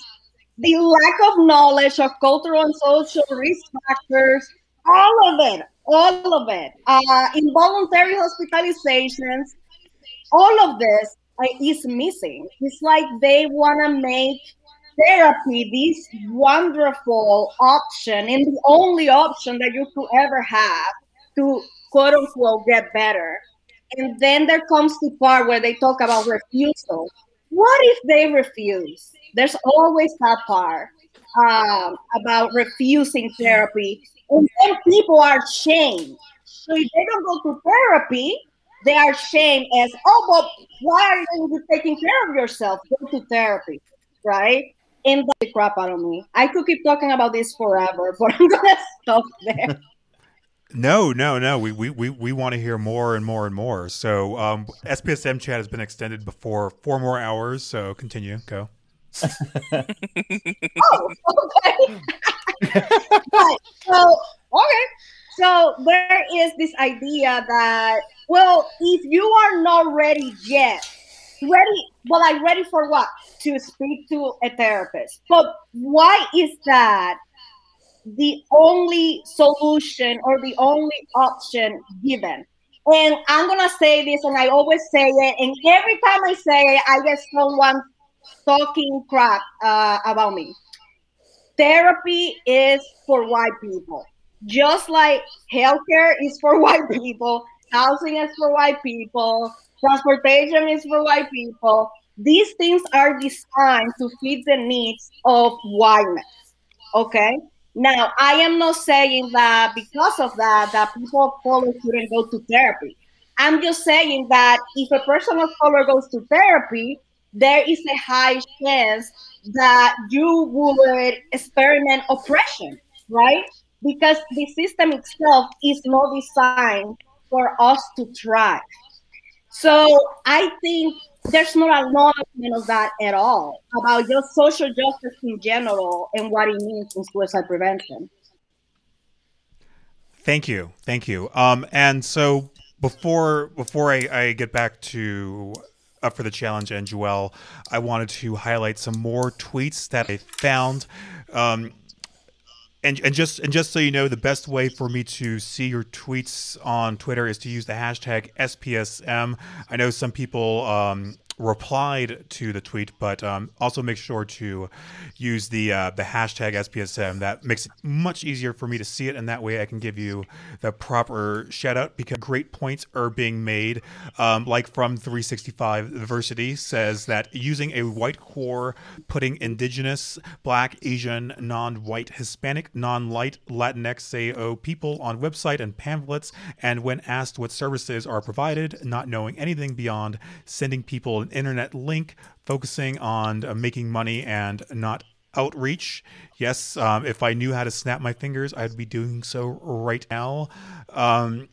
the lack of knowledge of cultural and social risk factors, all of it, all of it, uh, involuntary hospitalizations, all of this uh, is missing. It's like they want to make therapy this wonderful option and the only option that you could ever have to quote unquote get better. And then there comes the part where they talk about refusal. What if they refuse? There's always that part um, about refusing therapy. And then people are shamed. So if they don't go to therapy, they are shamed as, oh, but why are you taking care of yourself? Go to therapy, right? And the crap out of me. I could keep talking about this forever, but I'm gonna stop there. No, no, no. We we we, we want to hear more and more and more. So um, SPSM chat has been extended before four more hours. So continue. Go. oh, okay. right. So okay. So there is this idea that well, if you are not ready yet, ready well, I'm ready for what? To speak to a therapist. But why is that the only solution or the only option given. And I'm gonna say this, and I always say it, and every time I say it, I get someone talking crap uh, about me. Therapy is for white people, just like healthcare is for white people, housing is for white people, transportation is for white people. These things are designed to fit the needs of whiteness. Okay, now, I am not saying that because of that, that people of color shouldn't go to therapy. I'm just saying that if a person of color goes to therapy, there is a high chance that you would experiment oppression, right? Because the system itself is not designed for us to thrive. So I think there's not a lot of that at all about just social justice in general and what it means in suicide prevention. Thank you, thank you. Um, and so before before I, I get back to up for the challenge and Joelle, I wanted to highlight some more tweets that I found. Um, and, and just and just so you know, the best way for me to see your tweets on Twitter is to use the hashtag SPSM. I know some people um, replied to the tweet, but um, also make sure to use the uh, the hashtag SPSM. That makes it much easier for me to see it, and that way I can give you the proper shout out because great points are being made. Um, like from 365 Diversity says that using a white core, putting Indigenous, Black, Asian, non-white, Hispanic, non-light, Latinx, SAO people on website and pamphlets, and when asked what services are provided, not knowing anything beyond sending people an internet link, focusing on uh, making money and not outreach. Yes, um, if I knew how to snap my fingers, I'd be doing so right now. Um,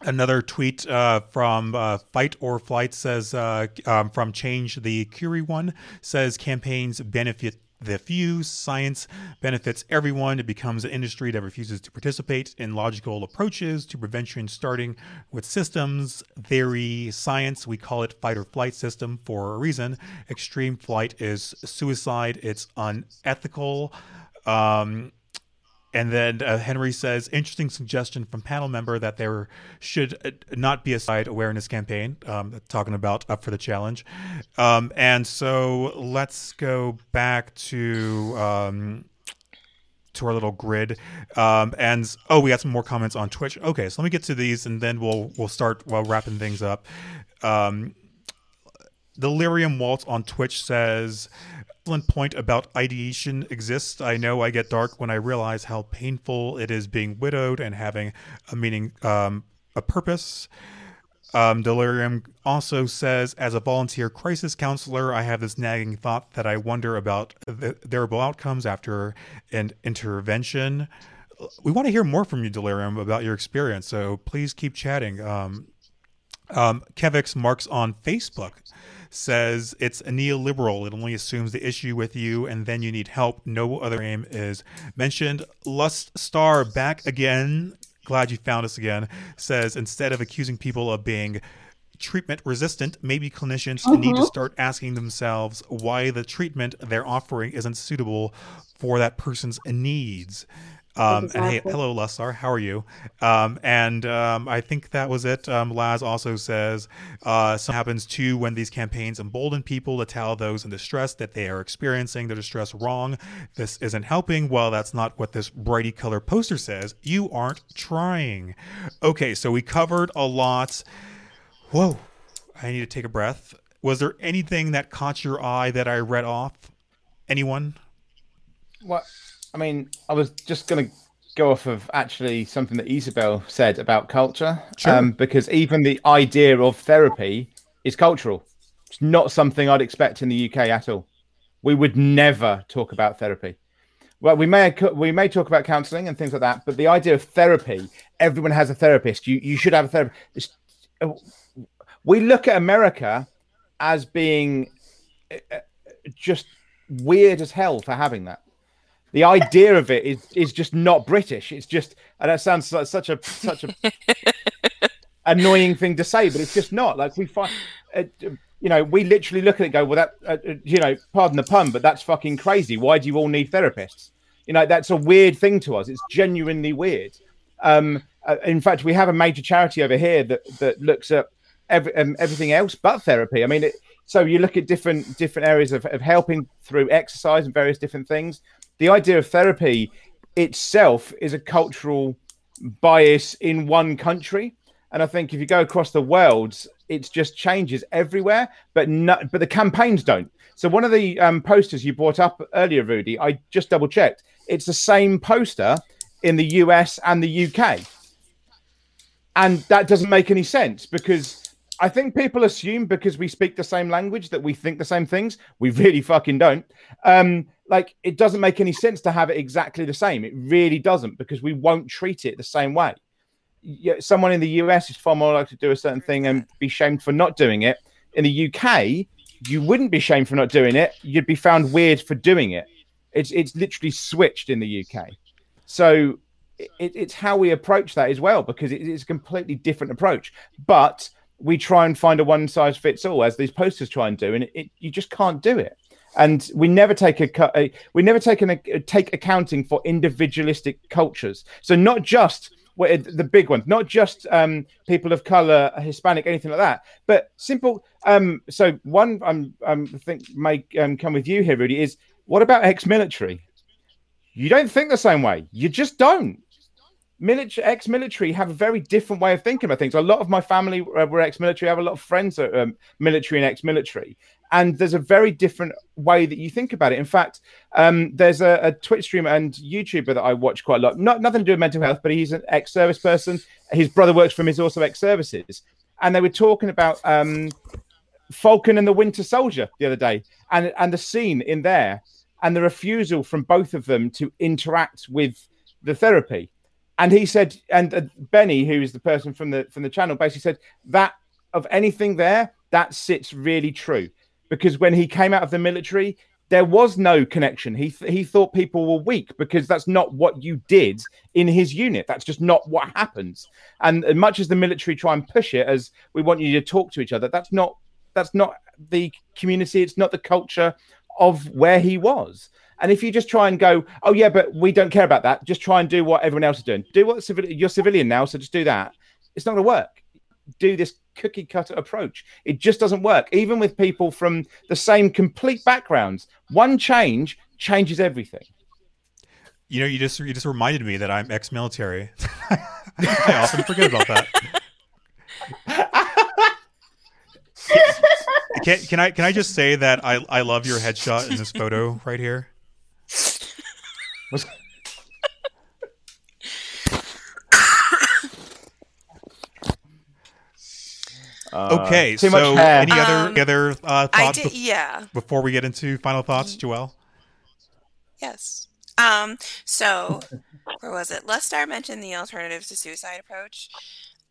Another tweet uh, from uh, Fight or Flight says, uh, um, from Change the Curie one, says campaigns benefit the few. Science benefits everyone. It becomes an industry that refuses to participate in logical approaches to prevention, starting with systems, theory, science. We call it fight or flight system for a reason. Extreme flight is suicide, it's unethical. Um, and then uh, Henry says, interesting suggestion from panel member that there should uh, not be a side awareness campaign, um, talking about up for the challenge. Um, and so let's go back to. Um, to our little grid, um, and oh, we got some more comments on Twitch. Okay, so let me get to these, and then we'll we'll start while wrapping things up. Um, Delirium Waltz on Twitch says, excellent point about ideation exists. I know I get dark when I realize how painful it is being widowed and having a meaning, um, a purpose. Um, Delirium also says, as a volunteer crisis counselor, I have this nagging thought that I wonder about the terrible outcomes after an intervention. We want to hear more from you, Delirium, about your experience. So please keep chatting. Um, um, Kevix Marks on Facebook says it's a neoliberal. It only assumes the issue with you and then you need help. No other aim is mentioned. Lustar back again. Glad you found us again. Says instead of accusing people of being treatment resistant, maybe clinicians mm-hmm. need to start asking themselves why the treatment they're offering isn't suitable for that person's needs. Um, exactly. And hey, hello, Lusar. How are you? Um, and um, I think that was it. Um, Laz also says uh, something happens too when these campaigns embolden people to tell those in distress that they are experiencing their distress wrong. This isn't helping. Well, that's not what this brighty color poster says. You aren't trying. Okay, so we covered a lot. Whoa, I need to take a breath. Was there anything that caught your eye that I read off? Anyone? What? I mean, I was just going to go off of actually something that Isabel said about culture, sure. um, because even the idea of therapy is cultural. It's not something I'd expect in the UK at all. We would never talk about therapy. Well, we may we may talk about counselling and things like that, but the idea of therapy, everyone has a therapist. You you should have a therapist. We look at America as being uh, uh, just weird as hell for having that the idea of it is is just not British. It's just, and that sounds like such a such a annoying thing to say, but it's just not. Like we find, uh, you know, we literally look at it, go, well, that, uh, uh, you know, pardon the pun, but that's fucking crazy. Why do you all need therapists? You know, that's a weird thing to us. It's genuinely weird. Um, uh, in fact, we have a major charity over here that that looks at every, um, everything else but therapy. I mean, it, so you look at different different areas of, of helping through exercise and various different things the idea of therapy itself is a cultural bias in one country. And I think if you go across the world, it just changes everywhere, but but the campaigns don't. So one of the um, posters you brought up earlier, Rudy, I just double checked. It's the same poster in the US and the UK, and that doesn't make any sense because I think people assume because we speak the same language that we think the same things. We really fucking don't. Um, like it doesn't make any sense to have it exactly the same. It really doesn't because we won't treat it the same way. Someone in the US is far more likely to do a certain thing and be shamed for not doing it. In the UK, you wouldn't be shamed for not doing it. You'd be found weird for doing it. It's it's literally switched in the UK. So it, it's how we approach that as well because it, it's a completely different approach. But we try and find a one size fits all as these posters try and do, and it, you just can't do it and we never take a, we never take an, take accounting for individualistic cultures. So not just the big ones, not just um, people of color, Hispanic, anything like that, but simple. Um, so one I'm, i think may um, come with you here, Rudy, is what about ex-military? You don't think the same way. You just don't. Military, ex-military have a very different way of thinking about things. A lot of my family were ex-military. I have a lot of friends that are um, military and ex-military, and there's a very different way that you think about it. In fact, um, there's a, a, Twitch streamer and YouTuber that I watch quite a lot. Not nothing to do with mental health, but he's an ex-service person. His brother works for him. He's also ex-services, and they were talking about um, Falcon and the Winter Soldier the other day, and and the scene in there, and the refusal from both of them to interact with the therapy. And he said, and uh, Benny, who is the person from the from the channel, basically said that of anything there, that sits really true because when he came out of the military, there was no connection. He th- he thought people were weak because that's not what you did in his unit. That's just not what happens. And as much as the military try and push it as we want you to talk to each other, that's not that's not the community. It's not the culture of where he was. And if you just try and go, oh yeah, but we don't care about that. Just try and do what everyone else is doing. Do what civil- you're civilian now, so just do that. It's not going to work. Do this cookie cutter approach. It just doesn't work. Even with people from the same complete backgrounds, one change changes everything. You know, you just you just reminded me that I'm ex-military. I often forget about that. can, can I can I just say that I I love your headshot in this photo right here. Uh, Okay, too so hair. any other Um, any other uh, thoughts did, bef- yeah. before we get into final thoughts, Joelle? Yes. Um, so where was it? Lestar mentioned the alternatives to suicide approach,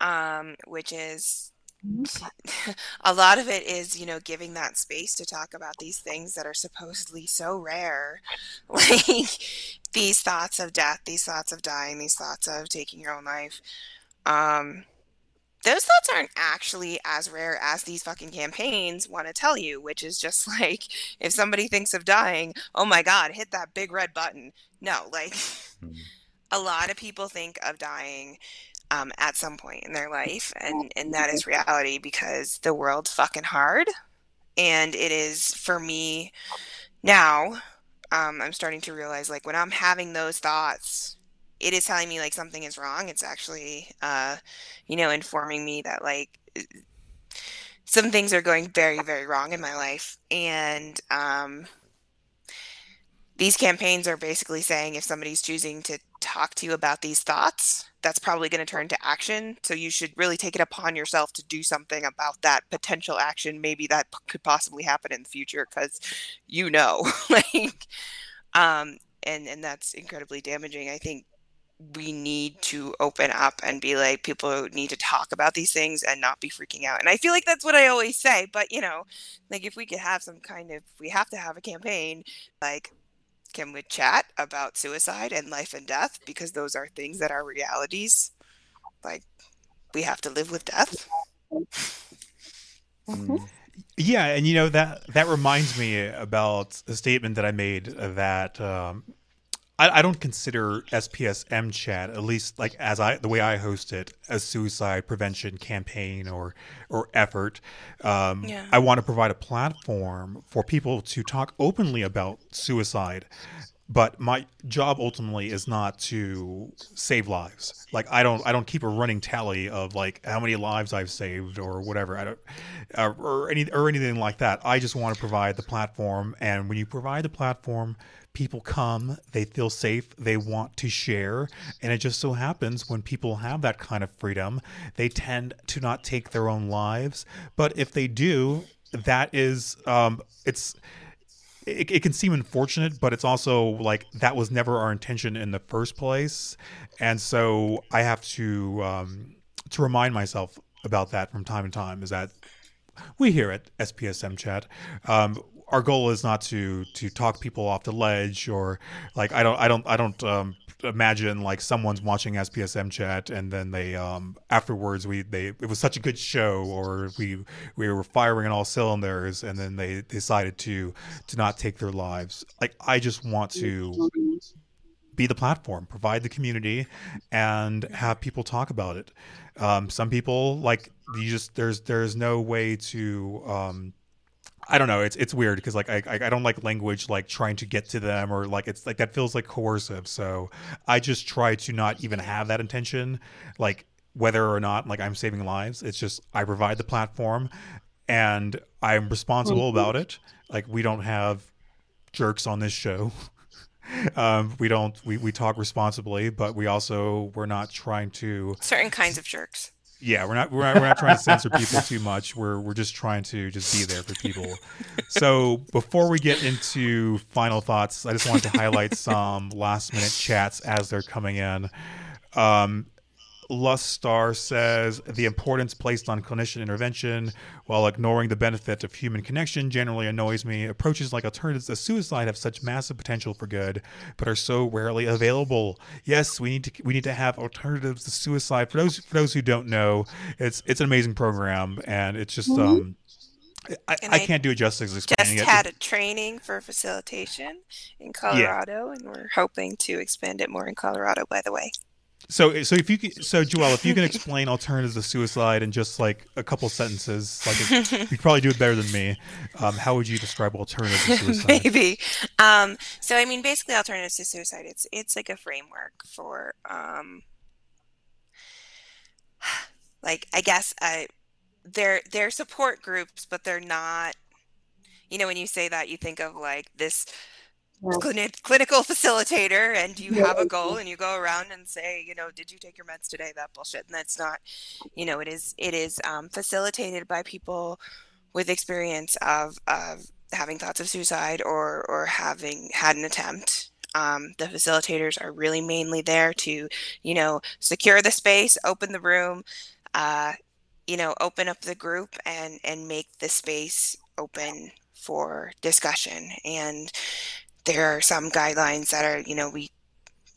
um, which is a lot of it is, you know, giving that space to talk about these things that are supposedly so rare. Like these thoughts of death, these thoughts of dying, these thoughts of taking your own life. Um, those thoughts aren't actually as rare as these fucking campaigns want to tell you, which is just like if somebody thinks of dying, oh my god, hit that big red button. No, like a lot of people think of dying um, at some point in their life, and and that is reality because the world's fucking hard, and it is for me now. Um, I'm starting to realize like when I'm having those thoughts, it is telling me like something is wrong. It's actually, uh, you know, informing me that like some things are going very, very wrong in my life, and um, these campaigns are basically saying if somebody's choosing to talk to you about these thoughts, that's probably going to turn to action. So you should really take it upon yourself to do something about that potential action. Maybe that p- could possibly happen in the future because you know, like, um, and and that's incredibly damaging. I think we need to open up and be like people need to talk about these things and not be freaking out. And i feel like that's what i always say but you know like if we could have some kind of we have to have a campaign like can we chat about suicide and life and death? Because those are things that are realities. Like we have to live with death. Mm. Yeah, and you know that that reminds me about a statement that I made that um, I, I don't consider SPSM chat, at least like as I the way I host it, a suicide prevention campaign or or effort. Um, Yeah. I want to provide a platform for people to talk openly about suicide. But my job ultimately is not to save lives. Like I don't, I don't keep a running tally of like how many lives I've saved or whatever. I don't, uh, or any or anything like that. I just want to provide the platform, and when you provide the platform, people come, they feel safe, they want to share, and it just so happens when people have that kind of freedom, they tend to not take their own lives. But if they do, that is, um, it's. It, it can seem unfortunate, but it's also like that was never our intention in the first place, and so I have to um, to remind myself about that from time to time. Is that we here at SPSM Chat. Um, our goal is not to to talk people off the ledge or like I don't I don't I don't um, imagine like someone's watching SPSM Chat and then they um, afterwards we they it was such a good show or we we were firing on all cylinders and then they decided to to not take their lives. Like I just want to be the platform, provide the community, and have people talk about it. Um, some people like you just there's there's no way to um, I don't know. It's it's weird because like I, I I don't like language like trying to get to them or like it's like that feels like coercive. So I just try to not even have that intention, like whether or not like I'm saving lives. It's just I provide the platform, and I'm responsible about it. Like we don't have jerks on this show. um, we don't we, we talk responsibly, but we also we're not trying to certain kinds of jerks Yeah, we're not we're not, we're not trying to censor people too much. We're we're just trying to just be there for people. So before we get into final thoughts, I just wanted to highlight some last minute chats as they're coming in. Um, Lustar says the importance placed on clinician intervention while ignoring the benefit of human connection generally annoys me. Approaches like alternatives to suicide have such massive potential for good, but are so rarely available. Yes, we need to we need to have alternatives to suicide. For those for those who don't know, it's it's an amazing program, and it's just mm-hmm. um. I, I, can't do it justice explaining just had a training for facilitation in Colorado, yeah. and we're hoping to expand it more in Colorado. By the way. So, so if you can, so Joelle, if you can explain alternatives to suicide in just like a couple sentences, like you could probably do it better than me. Um, how would you describe alternatives to suicide? Maybe. Um, so, I mean, basically, alternatives to suicide. It's it's like a framework for, um, like I guess, uh, they're they're support groups, but they're not. You know, when you say that, you think of like this clinical facilitator and you have a goal and you go around and say you know did you take your meds today? That bullshit and that's not you know it is it is um, facilitated by people with experience of of having thoughts of suicide or or having had an attempt. Um, the facilitators are really mainly there to you know secure the space open the room uh, you know open up the group and and make the space open for discussion. And there are some guidelines that are, you know, we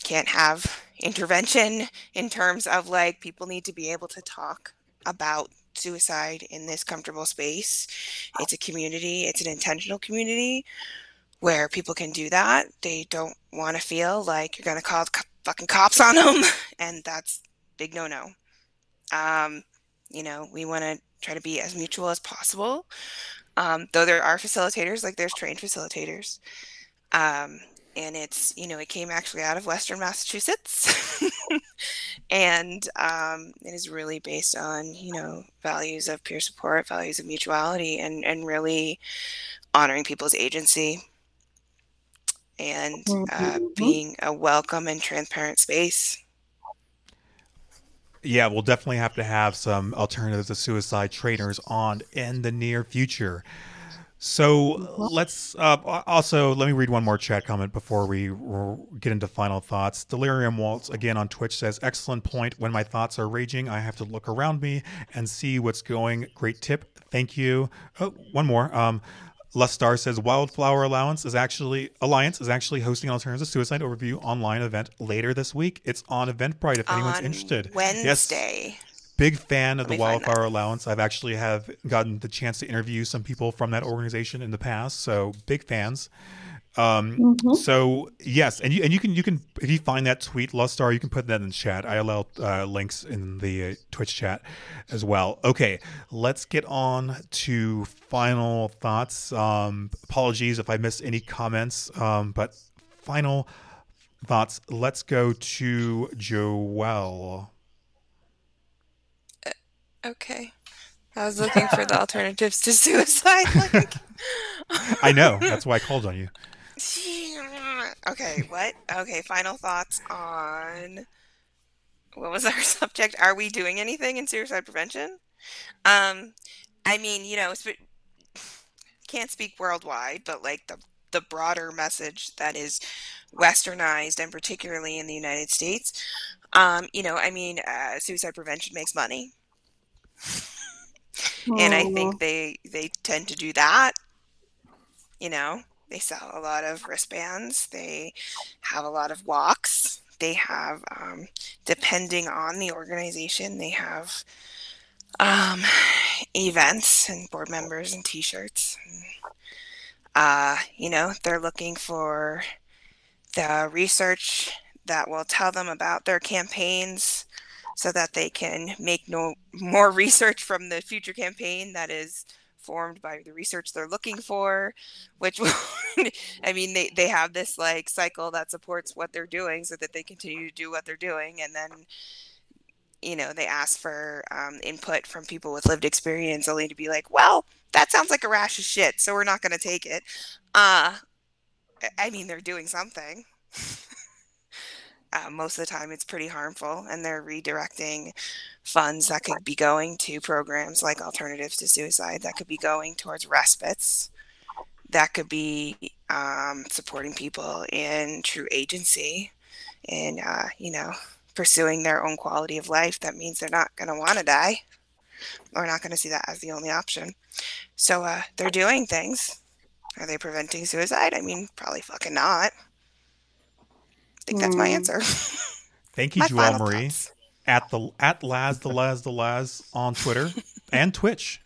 can't have intervention in terms of like people need to be able to talk about suicide in this comfortable space. It's a community, it's an intentional community where people can do that. They don't want to feel like you're going to call the fucking cops on them. And that's big no no. Um, you know, we want to try to be as mutual as possible. Um, though there are facilitators, like there's trained facilitators. Um, and it's you know it came actually out of western massachusetts. And um, it is really based on you know values of peer support values of mutuality and and really honoring people's agency. And uh, mm-hmm. being a welcome and transparent space. Yeah we'll definitely have to have some alternatives to suicide trainers on in the near future so let's uh, also let me read one more chat comment before we get into final thoughts. Delirium Waltz again on Twitch says, "Excellent point. When my thoughts are raging, I have to look around me and see what's going. Great tip. Thank you." Oh, one more. Um, Lustar says Wildflower Allowance is actually Alliance is actually hosting an alternative suicide overview online event later this week. It's on Eventbrite if anyone's on interested. Wednesday. Yes big fan of the Wildflower Alliance. I've actually have gotten the chance to interview some people from that organization in the past, so big fans. Um, mm-hmm. So yes, and you and you can you can if you find that tweet Lustar, you can put that in the chat. I allow uh, links in the uh, Twitch chat as well. Okay, let's get on to final thoughts. Um, apologies if I missed any comments, um, but final thoughts. Let's go to Joelle. Okay. I was looking for the alternatives to suicide. Like... I know. That's why I called on you. Okay, what? Okay, final thoughts on what was our subject? Are we doing anything in suicide prevention? Um, I mean, you know, can't speak worldwide, but like the the broader message that is westernized and particularly in the United States. Um, you know, I mean, uh, suicide prevention makes money and I think they they tend to do that. You know, they sell a lot of wristbands. They have a lot of walks. They have, um, depending on the organization, they have um, events and board members and T-shirts. Uh, you know, they're looking for the research that will tell them about their campaigns so that they can make no more research from the future campaign that is formed by the research they're looking for which i mean they, they have this like cycle that supports what they're doing so that they continue to do what they're doing. And then you know they ask for um, input from people with lived experience only to be like well that sounds like a rash of shit so we're not going to take it. Uh i mean they're doing something uh, most of the time it's pretty harmful, and they're redirecting funds that could be going to programs like Alternatives to Suicide, that could be going towards respites, that could be um, supporting people in true agency, and uh, you know, pursuing their own quality of life. That means they're not going to want to die, or not going to see that as the only option. So uh, they're doing things. Are they preventing suicide? I mean, probably fucking not. I think that's my Mm. answer. Thank you, My Joelle Marie. thoughts. At the at Laz the Laz the Laz on Twitter and Twitch.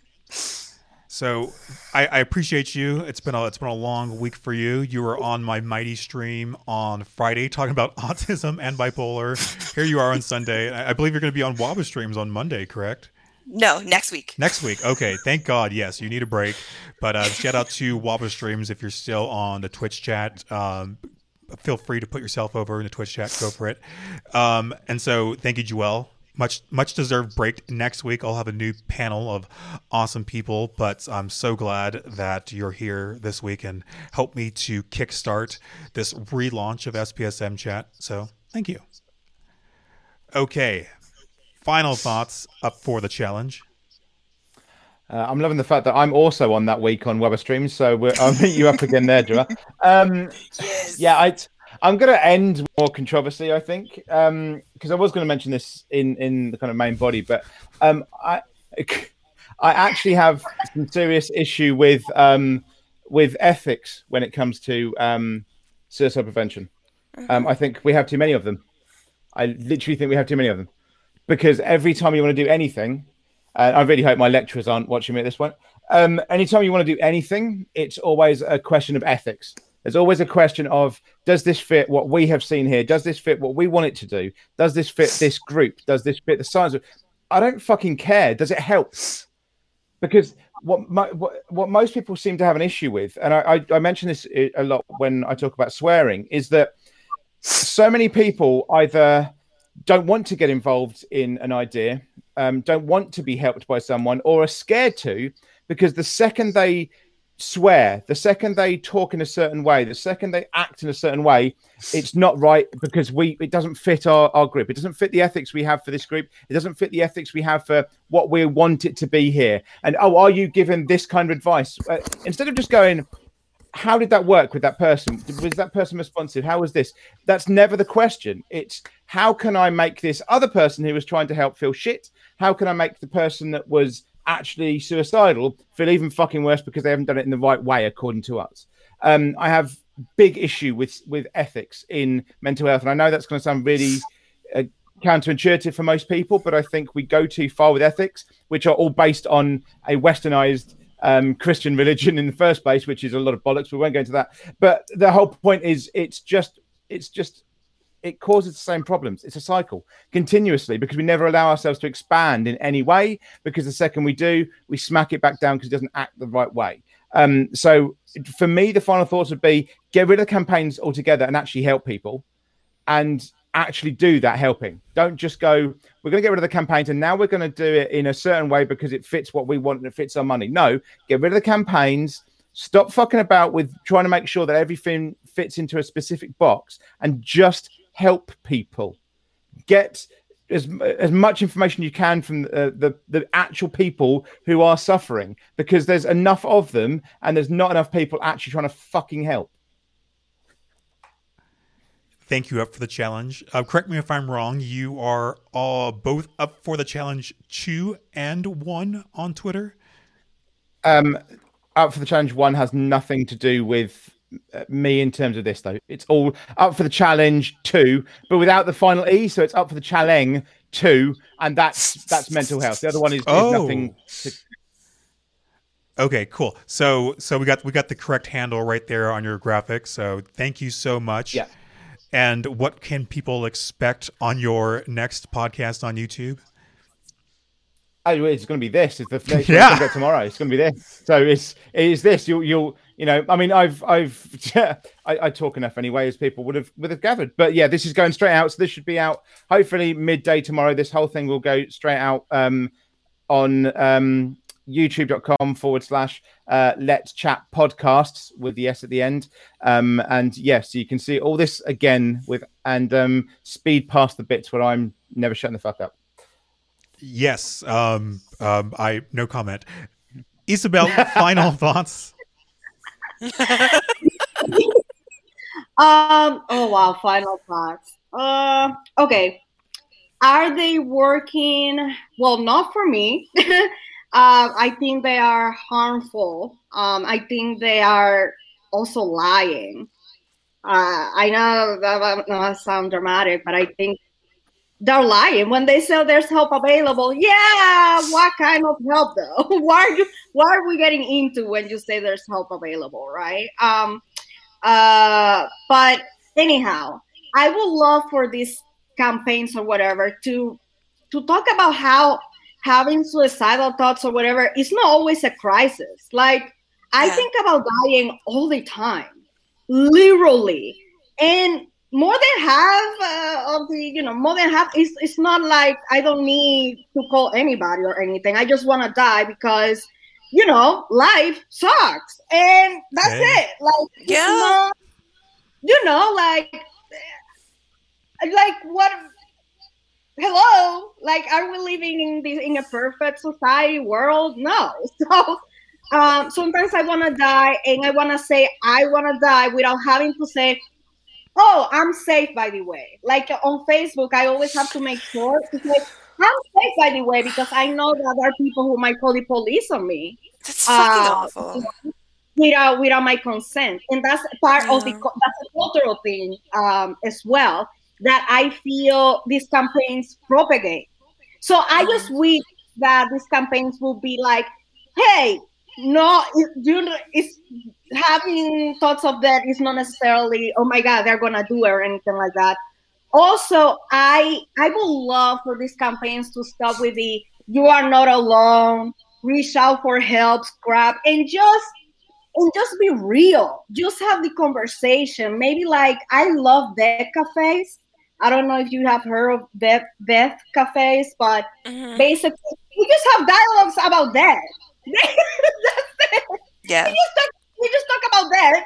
So I, I appreciate you. It's been a it's been a long week for you. You were on my mighty stream on Friday talking about autism and bipolar. Here you are on Sunday. I, I believe you're going to be on Waba streams on Monday, correct? No, next week. Next week. Okay. Thank God. Yes, you need a break. But uh, shout out to Waba Streams if you're still on the Twitch chat. Um, feel free to put yourself over in the Twitch chat. Go for it. Um, and so thank you, Joelle. Much much deserved break. Next week I'll have a new panel of awesome people. But I'm so glad that you're here this week and help me to kickstart this relaunch of SPSM chat. So thank you. Okay. Final thoughts up for the challenge. Uh, I'm loving the fact that I'm also on that week on Weber Streams, so we're, I'll meet you up again there, Joa. Um, Yes. yeah, I, I'm going to end more controversy, I think, because I was going to mention this in in the kind of main body, but um, I I actually have some serious issue with um, with ethics when it comes to um, suicide prevention. Um, I think we have too many of them. I literally think we have too many of them because every time you want to do anything, uh, I really hope my lecturers aren't watching me at this point. Um, anytime you want to do anything, it's always a question of ethics. There's always a question of does this fit what we have seen here? Does this fit what we want it to do? Does this fit this group? Does this fit the science? I don't fucking care. Does it help? Because what, mo- what what most people seem to have an issue with, and I, I, I mention this a lot when I talk about swearing, is that so many people either don't want to get involved in an idea, um, don't want to be helped by someone, or are scared to because the second they swear, the second they talk in a certain way, the second they act in a certain way, it's not right because we it doesn't fit our, our group. It doesn't fit the ethics we have for this group. It doesn't fit the ethics we have for what we want it to be here. And oh, are you given this kind of advice? Uh, instead of just going, how did that work with that person? Was that person responsive? How was this? That's never the question. It's how can I make this other person who was trying to help feel shit? How can I make the person that was actually suicidal feel even fucking worse because they haven't done it in the right way according to us? Um, I have big issue with with ethics in mental health, and I know that's going to sound really uh, counterintuitive for most people, but I think we go too far with ethics, which are all based on a westernized um, Christian religion in the first place, which is a lot of bollocks. We won't go into that. But the whole point is, it's just, it's just, it causes the same problems. It's a cycle continuously because we never allow ourselves to expand in any way. Because the second we do, we smack it back down because it doesn't act the right way. Um, so for me, the final thoughts would be get rid of campaigns altogether and actually help people, and actually do that helping. Don't just go, we're going to get rid of the campaigns and now we're going to do it in a certain way because it fits what we want and it fits our money. No, get rid of the campaigns. Stop fucking about with trying to make sure that everything fits into a specific box and just help people. Get as, as much information you can from uh, the the actual people who are suffering because there's enough of them and there's not enough people actually trying to fucking help. Thank you up for the challenge. Uh, correct me if I'm wrong. You are uh, both up for the challenge two and one on Twitter. Um, up for the challenge one has nothing to do with me in terms of this though. It's all up for the challenge two, but without the final e, so it's up for the challenge two, and that's that's mental health. The other one is, is Oh. nothing. To, Okay, cool. So so we got we got the correct handle right there on your graphic. So thank you so much. Yeah. And what can people expect on your next podcast on YouTube? oh, it's going to be this. It's the Yeah. tomorrow. It's going to be this. So it's it is this. You'll you'll you know. I mean, I've I've I, I talk enough anyway as people would have would have gathered. But yeah, this is going straight out. So this should be out hopefully midday tomorrow. This whole thing will go straight out um on um youtube.com forward slash uh, let's chat podcasts with the S at the end. Um, and yes, yeah, so you can see all this again with and um, speed past the bits where I'm never shutting the fuck up. Yes. Um, um, I no comment. Isabel, final thoughts. um. Oh wow. Final thoughts. Uh. Okay. Are they working? Well, not for me. uh, I think they are harmful. Um. I think they are also lying. Uh, I know that doesn't sound dramatic, but I think they're lying when they say there's help available. Yeah, what kind of help though? why are you why are we getting into when you say there's help available, right? Um uh but anyhow, I would love for these campaigns or whatever to to talk about how having suicidal thoughts or whatever is not always a crisis. Like I think about dying all the time. Literally. And more than half uh, of the you know more than half it's, it's not like i don't need to call anybody or anything. I just want to die because you know life sucks. And that's okay. it. Like yeah. not, you know like like what hello? Like are we living in this in a perfect society world? No. So um sometimes i want to die and i want to say i want to die without having to say oh, I'm safe by the way. Like on Facebook, I always have to make sure to say, I'm safe by the way because I know that there are people who might call the police on me. That's fucking uh, awful. Without without my consent, and that's part yeah. of the that's a cultural thing um, as well that I feel these campaigns propagate. So I just wish that these campaigns will be like, hey, no, you know it's having thoughts of that is not necessarily oh my god they're gonna do it or anything like that. Also i i would love for these campaigns to stop with the you are not alone reach out for help scrap and just and just be real. Just have the conversation. Maybe like i love death cafes. I don't know if you have heard of death death cafes but mm-hmm. basically we just have dialogues about that. That's it. Yeah. We just talk about that.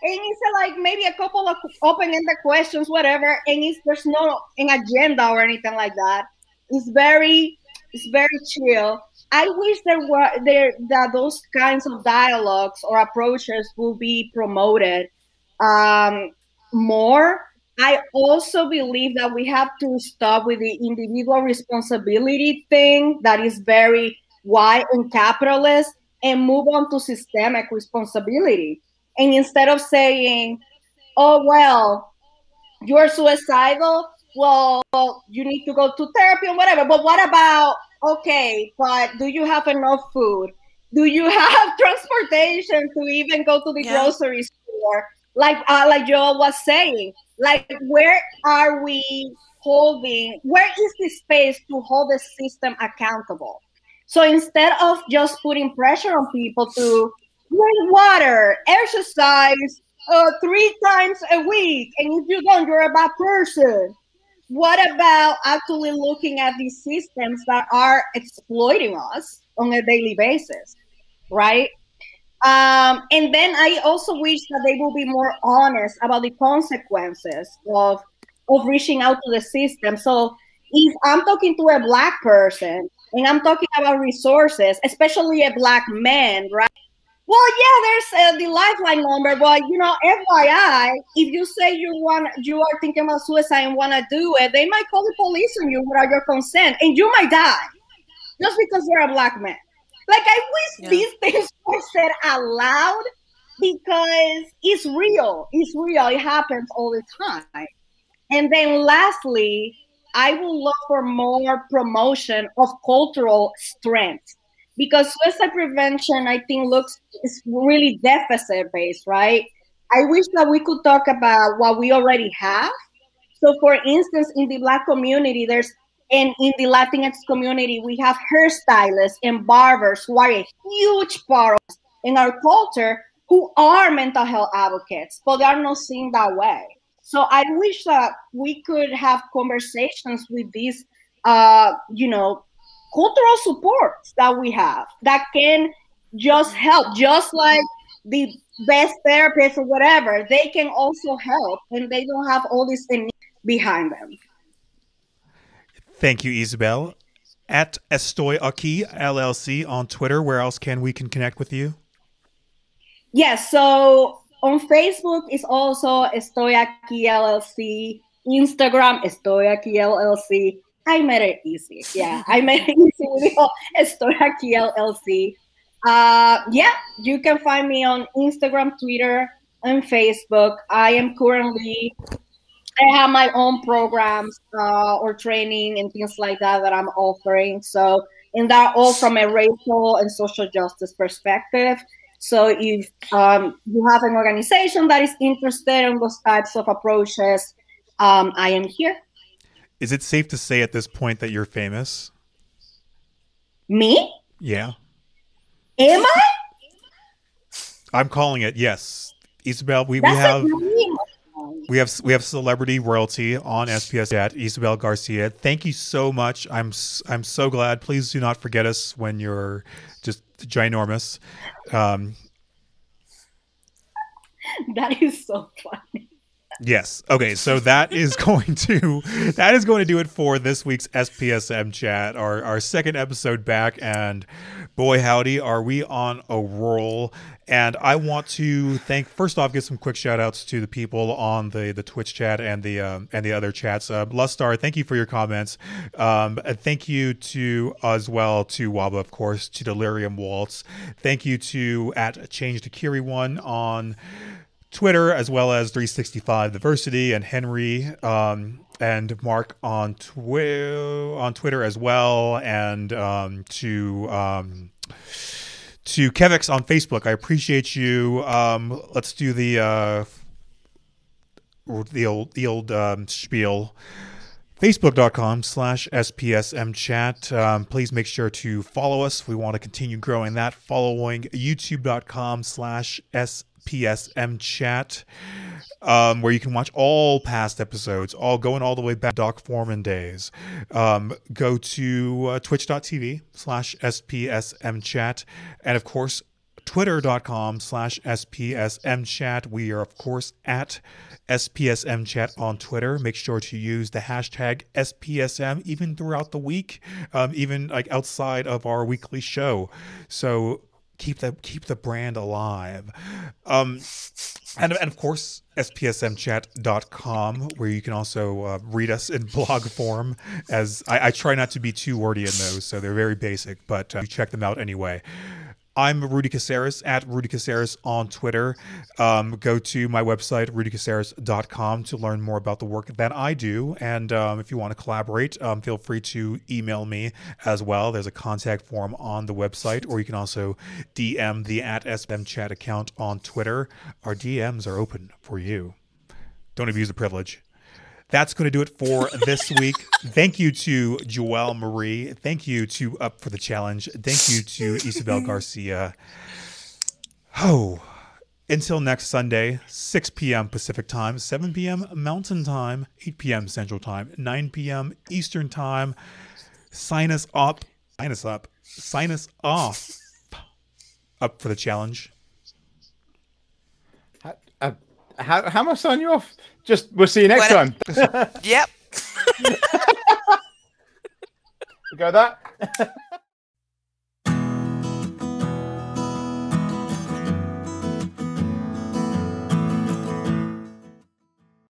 And it's like maybe a couple of open-ended questions whatever. And it's there's no an agenda or anything like that. It's very it's very chill. I wish there were there that those kinds of dialogues or approaches will be promoted um, more. I also believe that we have to stop with the individual responsibility thing that is very white and capitalist and move on to systemic responsibility. And instead of saying, oh, well, you're suicidal, well, you need to go to therapy and whatever. But what about, okay, but do you have enough food? Do you have transportation to even go to the yeah. grocery store? Like, uh, like Joel was saying, like, where are we holding? Where is the space to hold the system accountable? So instead of just putting pressure on people to drink water, exercise uh, three times a week, and if you don't, you're a bad person. What about actually looking at these systems that are exploiting us on a daily basis, right? Um, and then I also wish that they will be more honest about the consequences of of reaching out to the system. So if I'm talking to a black person and I'm talking about resources, especially a black man, right? Well, yeah, there's uh, the lifeline number, but you know, FYI, if you say you want, you are thinking about suicide and want to do it, they might call the police on you without your consent, and you might die just because you're a black man. Like I wish yeah. these things were said out loud because it's real. It's real. It happens all the time. And then lastly, I will look for more promotion of cultural strength because suicide prevention, I think, looks is really deficit based, right? I wish that we could talk about what we already have. So, for instance, in the Black community, there's and in the Latinx community, we have hairstylists and barbers who are a huge part in our culture who are mental health advocates, but they are not seen that way. So I wish that we could have conversations with these, uh, you know, cultural supports that we have that can just help, just like the best therapist or whatever, they can also help and they don't have all this behind them. Thank you, Isabel. At Estoy Aquí LLC on Twitter, where else can we can connect with you? Yes, so on Facebook is also Estoy Aquí LLC. Instagram Estoy Aquí LLC. I made it easy. Yeah, I made it easy Estoy Aquí LLC. Uh, yeah, you can find me on Instagram, Twitter, and Facebook. I am currently, I have my own programs uh, or training and things like that that I'm offering. So, and that all from a racial and social justice perspective. So, if um, you have an organization that is interested in those types of approaches, um, I am here. Is it safe to say at this point that you're famous? Me? Yeah. Am I? I'm calling it. Yes, Isabel. We, we have we have we have celebrity royalty on SPS at Isabel Garcia. Thank you so much. I'm I'm so glad. Please do not forget us when you're just ginormous. Um, that is so funny. Yes. Okay. So that is going to that is going to do it for this week's SPSM chat, our our second episode back, and boy howdy, are we on a roll! And I want to thank first off, give some quick shout outs to the people on the the Twitch chat and the um, and the other chats. Uh, Lustar, thank you for your comments. Um, thank you to as well to Waba, of course, to Delirium Waltz. Thank you to at Change to Kiri One on Twitter, as well as 365 Diversity and Henry um, and Mark on Twi- on Twitter as well, and um, to um, to Kevix on Facebook. I appreciate you. Um, let's do the uh, the old the old um, spiel facebook.com slash spsmchat um, please make sure to follow us we want to continue growing that following youtube.com slash PSM chat, um, where you can watch all past episodes, all going all the way back Doc Foreman days. Um, go to uh, twitch.tv slash SPSM chat. And of course, twitter.com slash SPSM chat. We are, of course, at SPSM chat on Twitter. Make sure to use the hashtag SPSM even throughout the week, um, even like outside of our weekly show. So keep the keep the brand alive. Um, and, and of course, spsmchat.com, where you can also uh, read us in blog form. As I, I, try not to be too wordy in those, so they're very basic, but uh, you check them out anyway. I'm Rudy Caceres at Rudy Caceres on Twitter. Um, go to my website, rudycaceres.com, to learn more about the work that I do. And um, if you want to collaborate, um, feel free to email me as well. There's a contact form on the website, or you can also DM the at chat account on Twitter. Our DMs are open for you. Don't abuse the privilege that's going to do it for this week. Thank you to Joelle Marie. Thank you to Up for the Challenge. Thank you to Isabel Garcia. Oh, until next Sunday, 6 p.m. Pacific Time, 7 p.m. Mountain Time, 8 p.m. Central Time, 9 p.m. Eastern Time. Sign us up. Sign us up. Sign us off. Up for the challenge. How, uh, how, how am I signing you off? Just we'll see you next time. yep. we go that.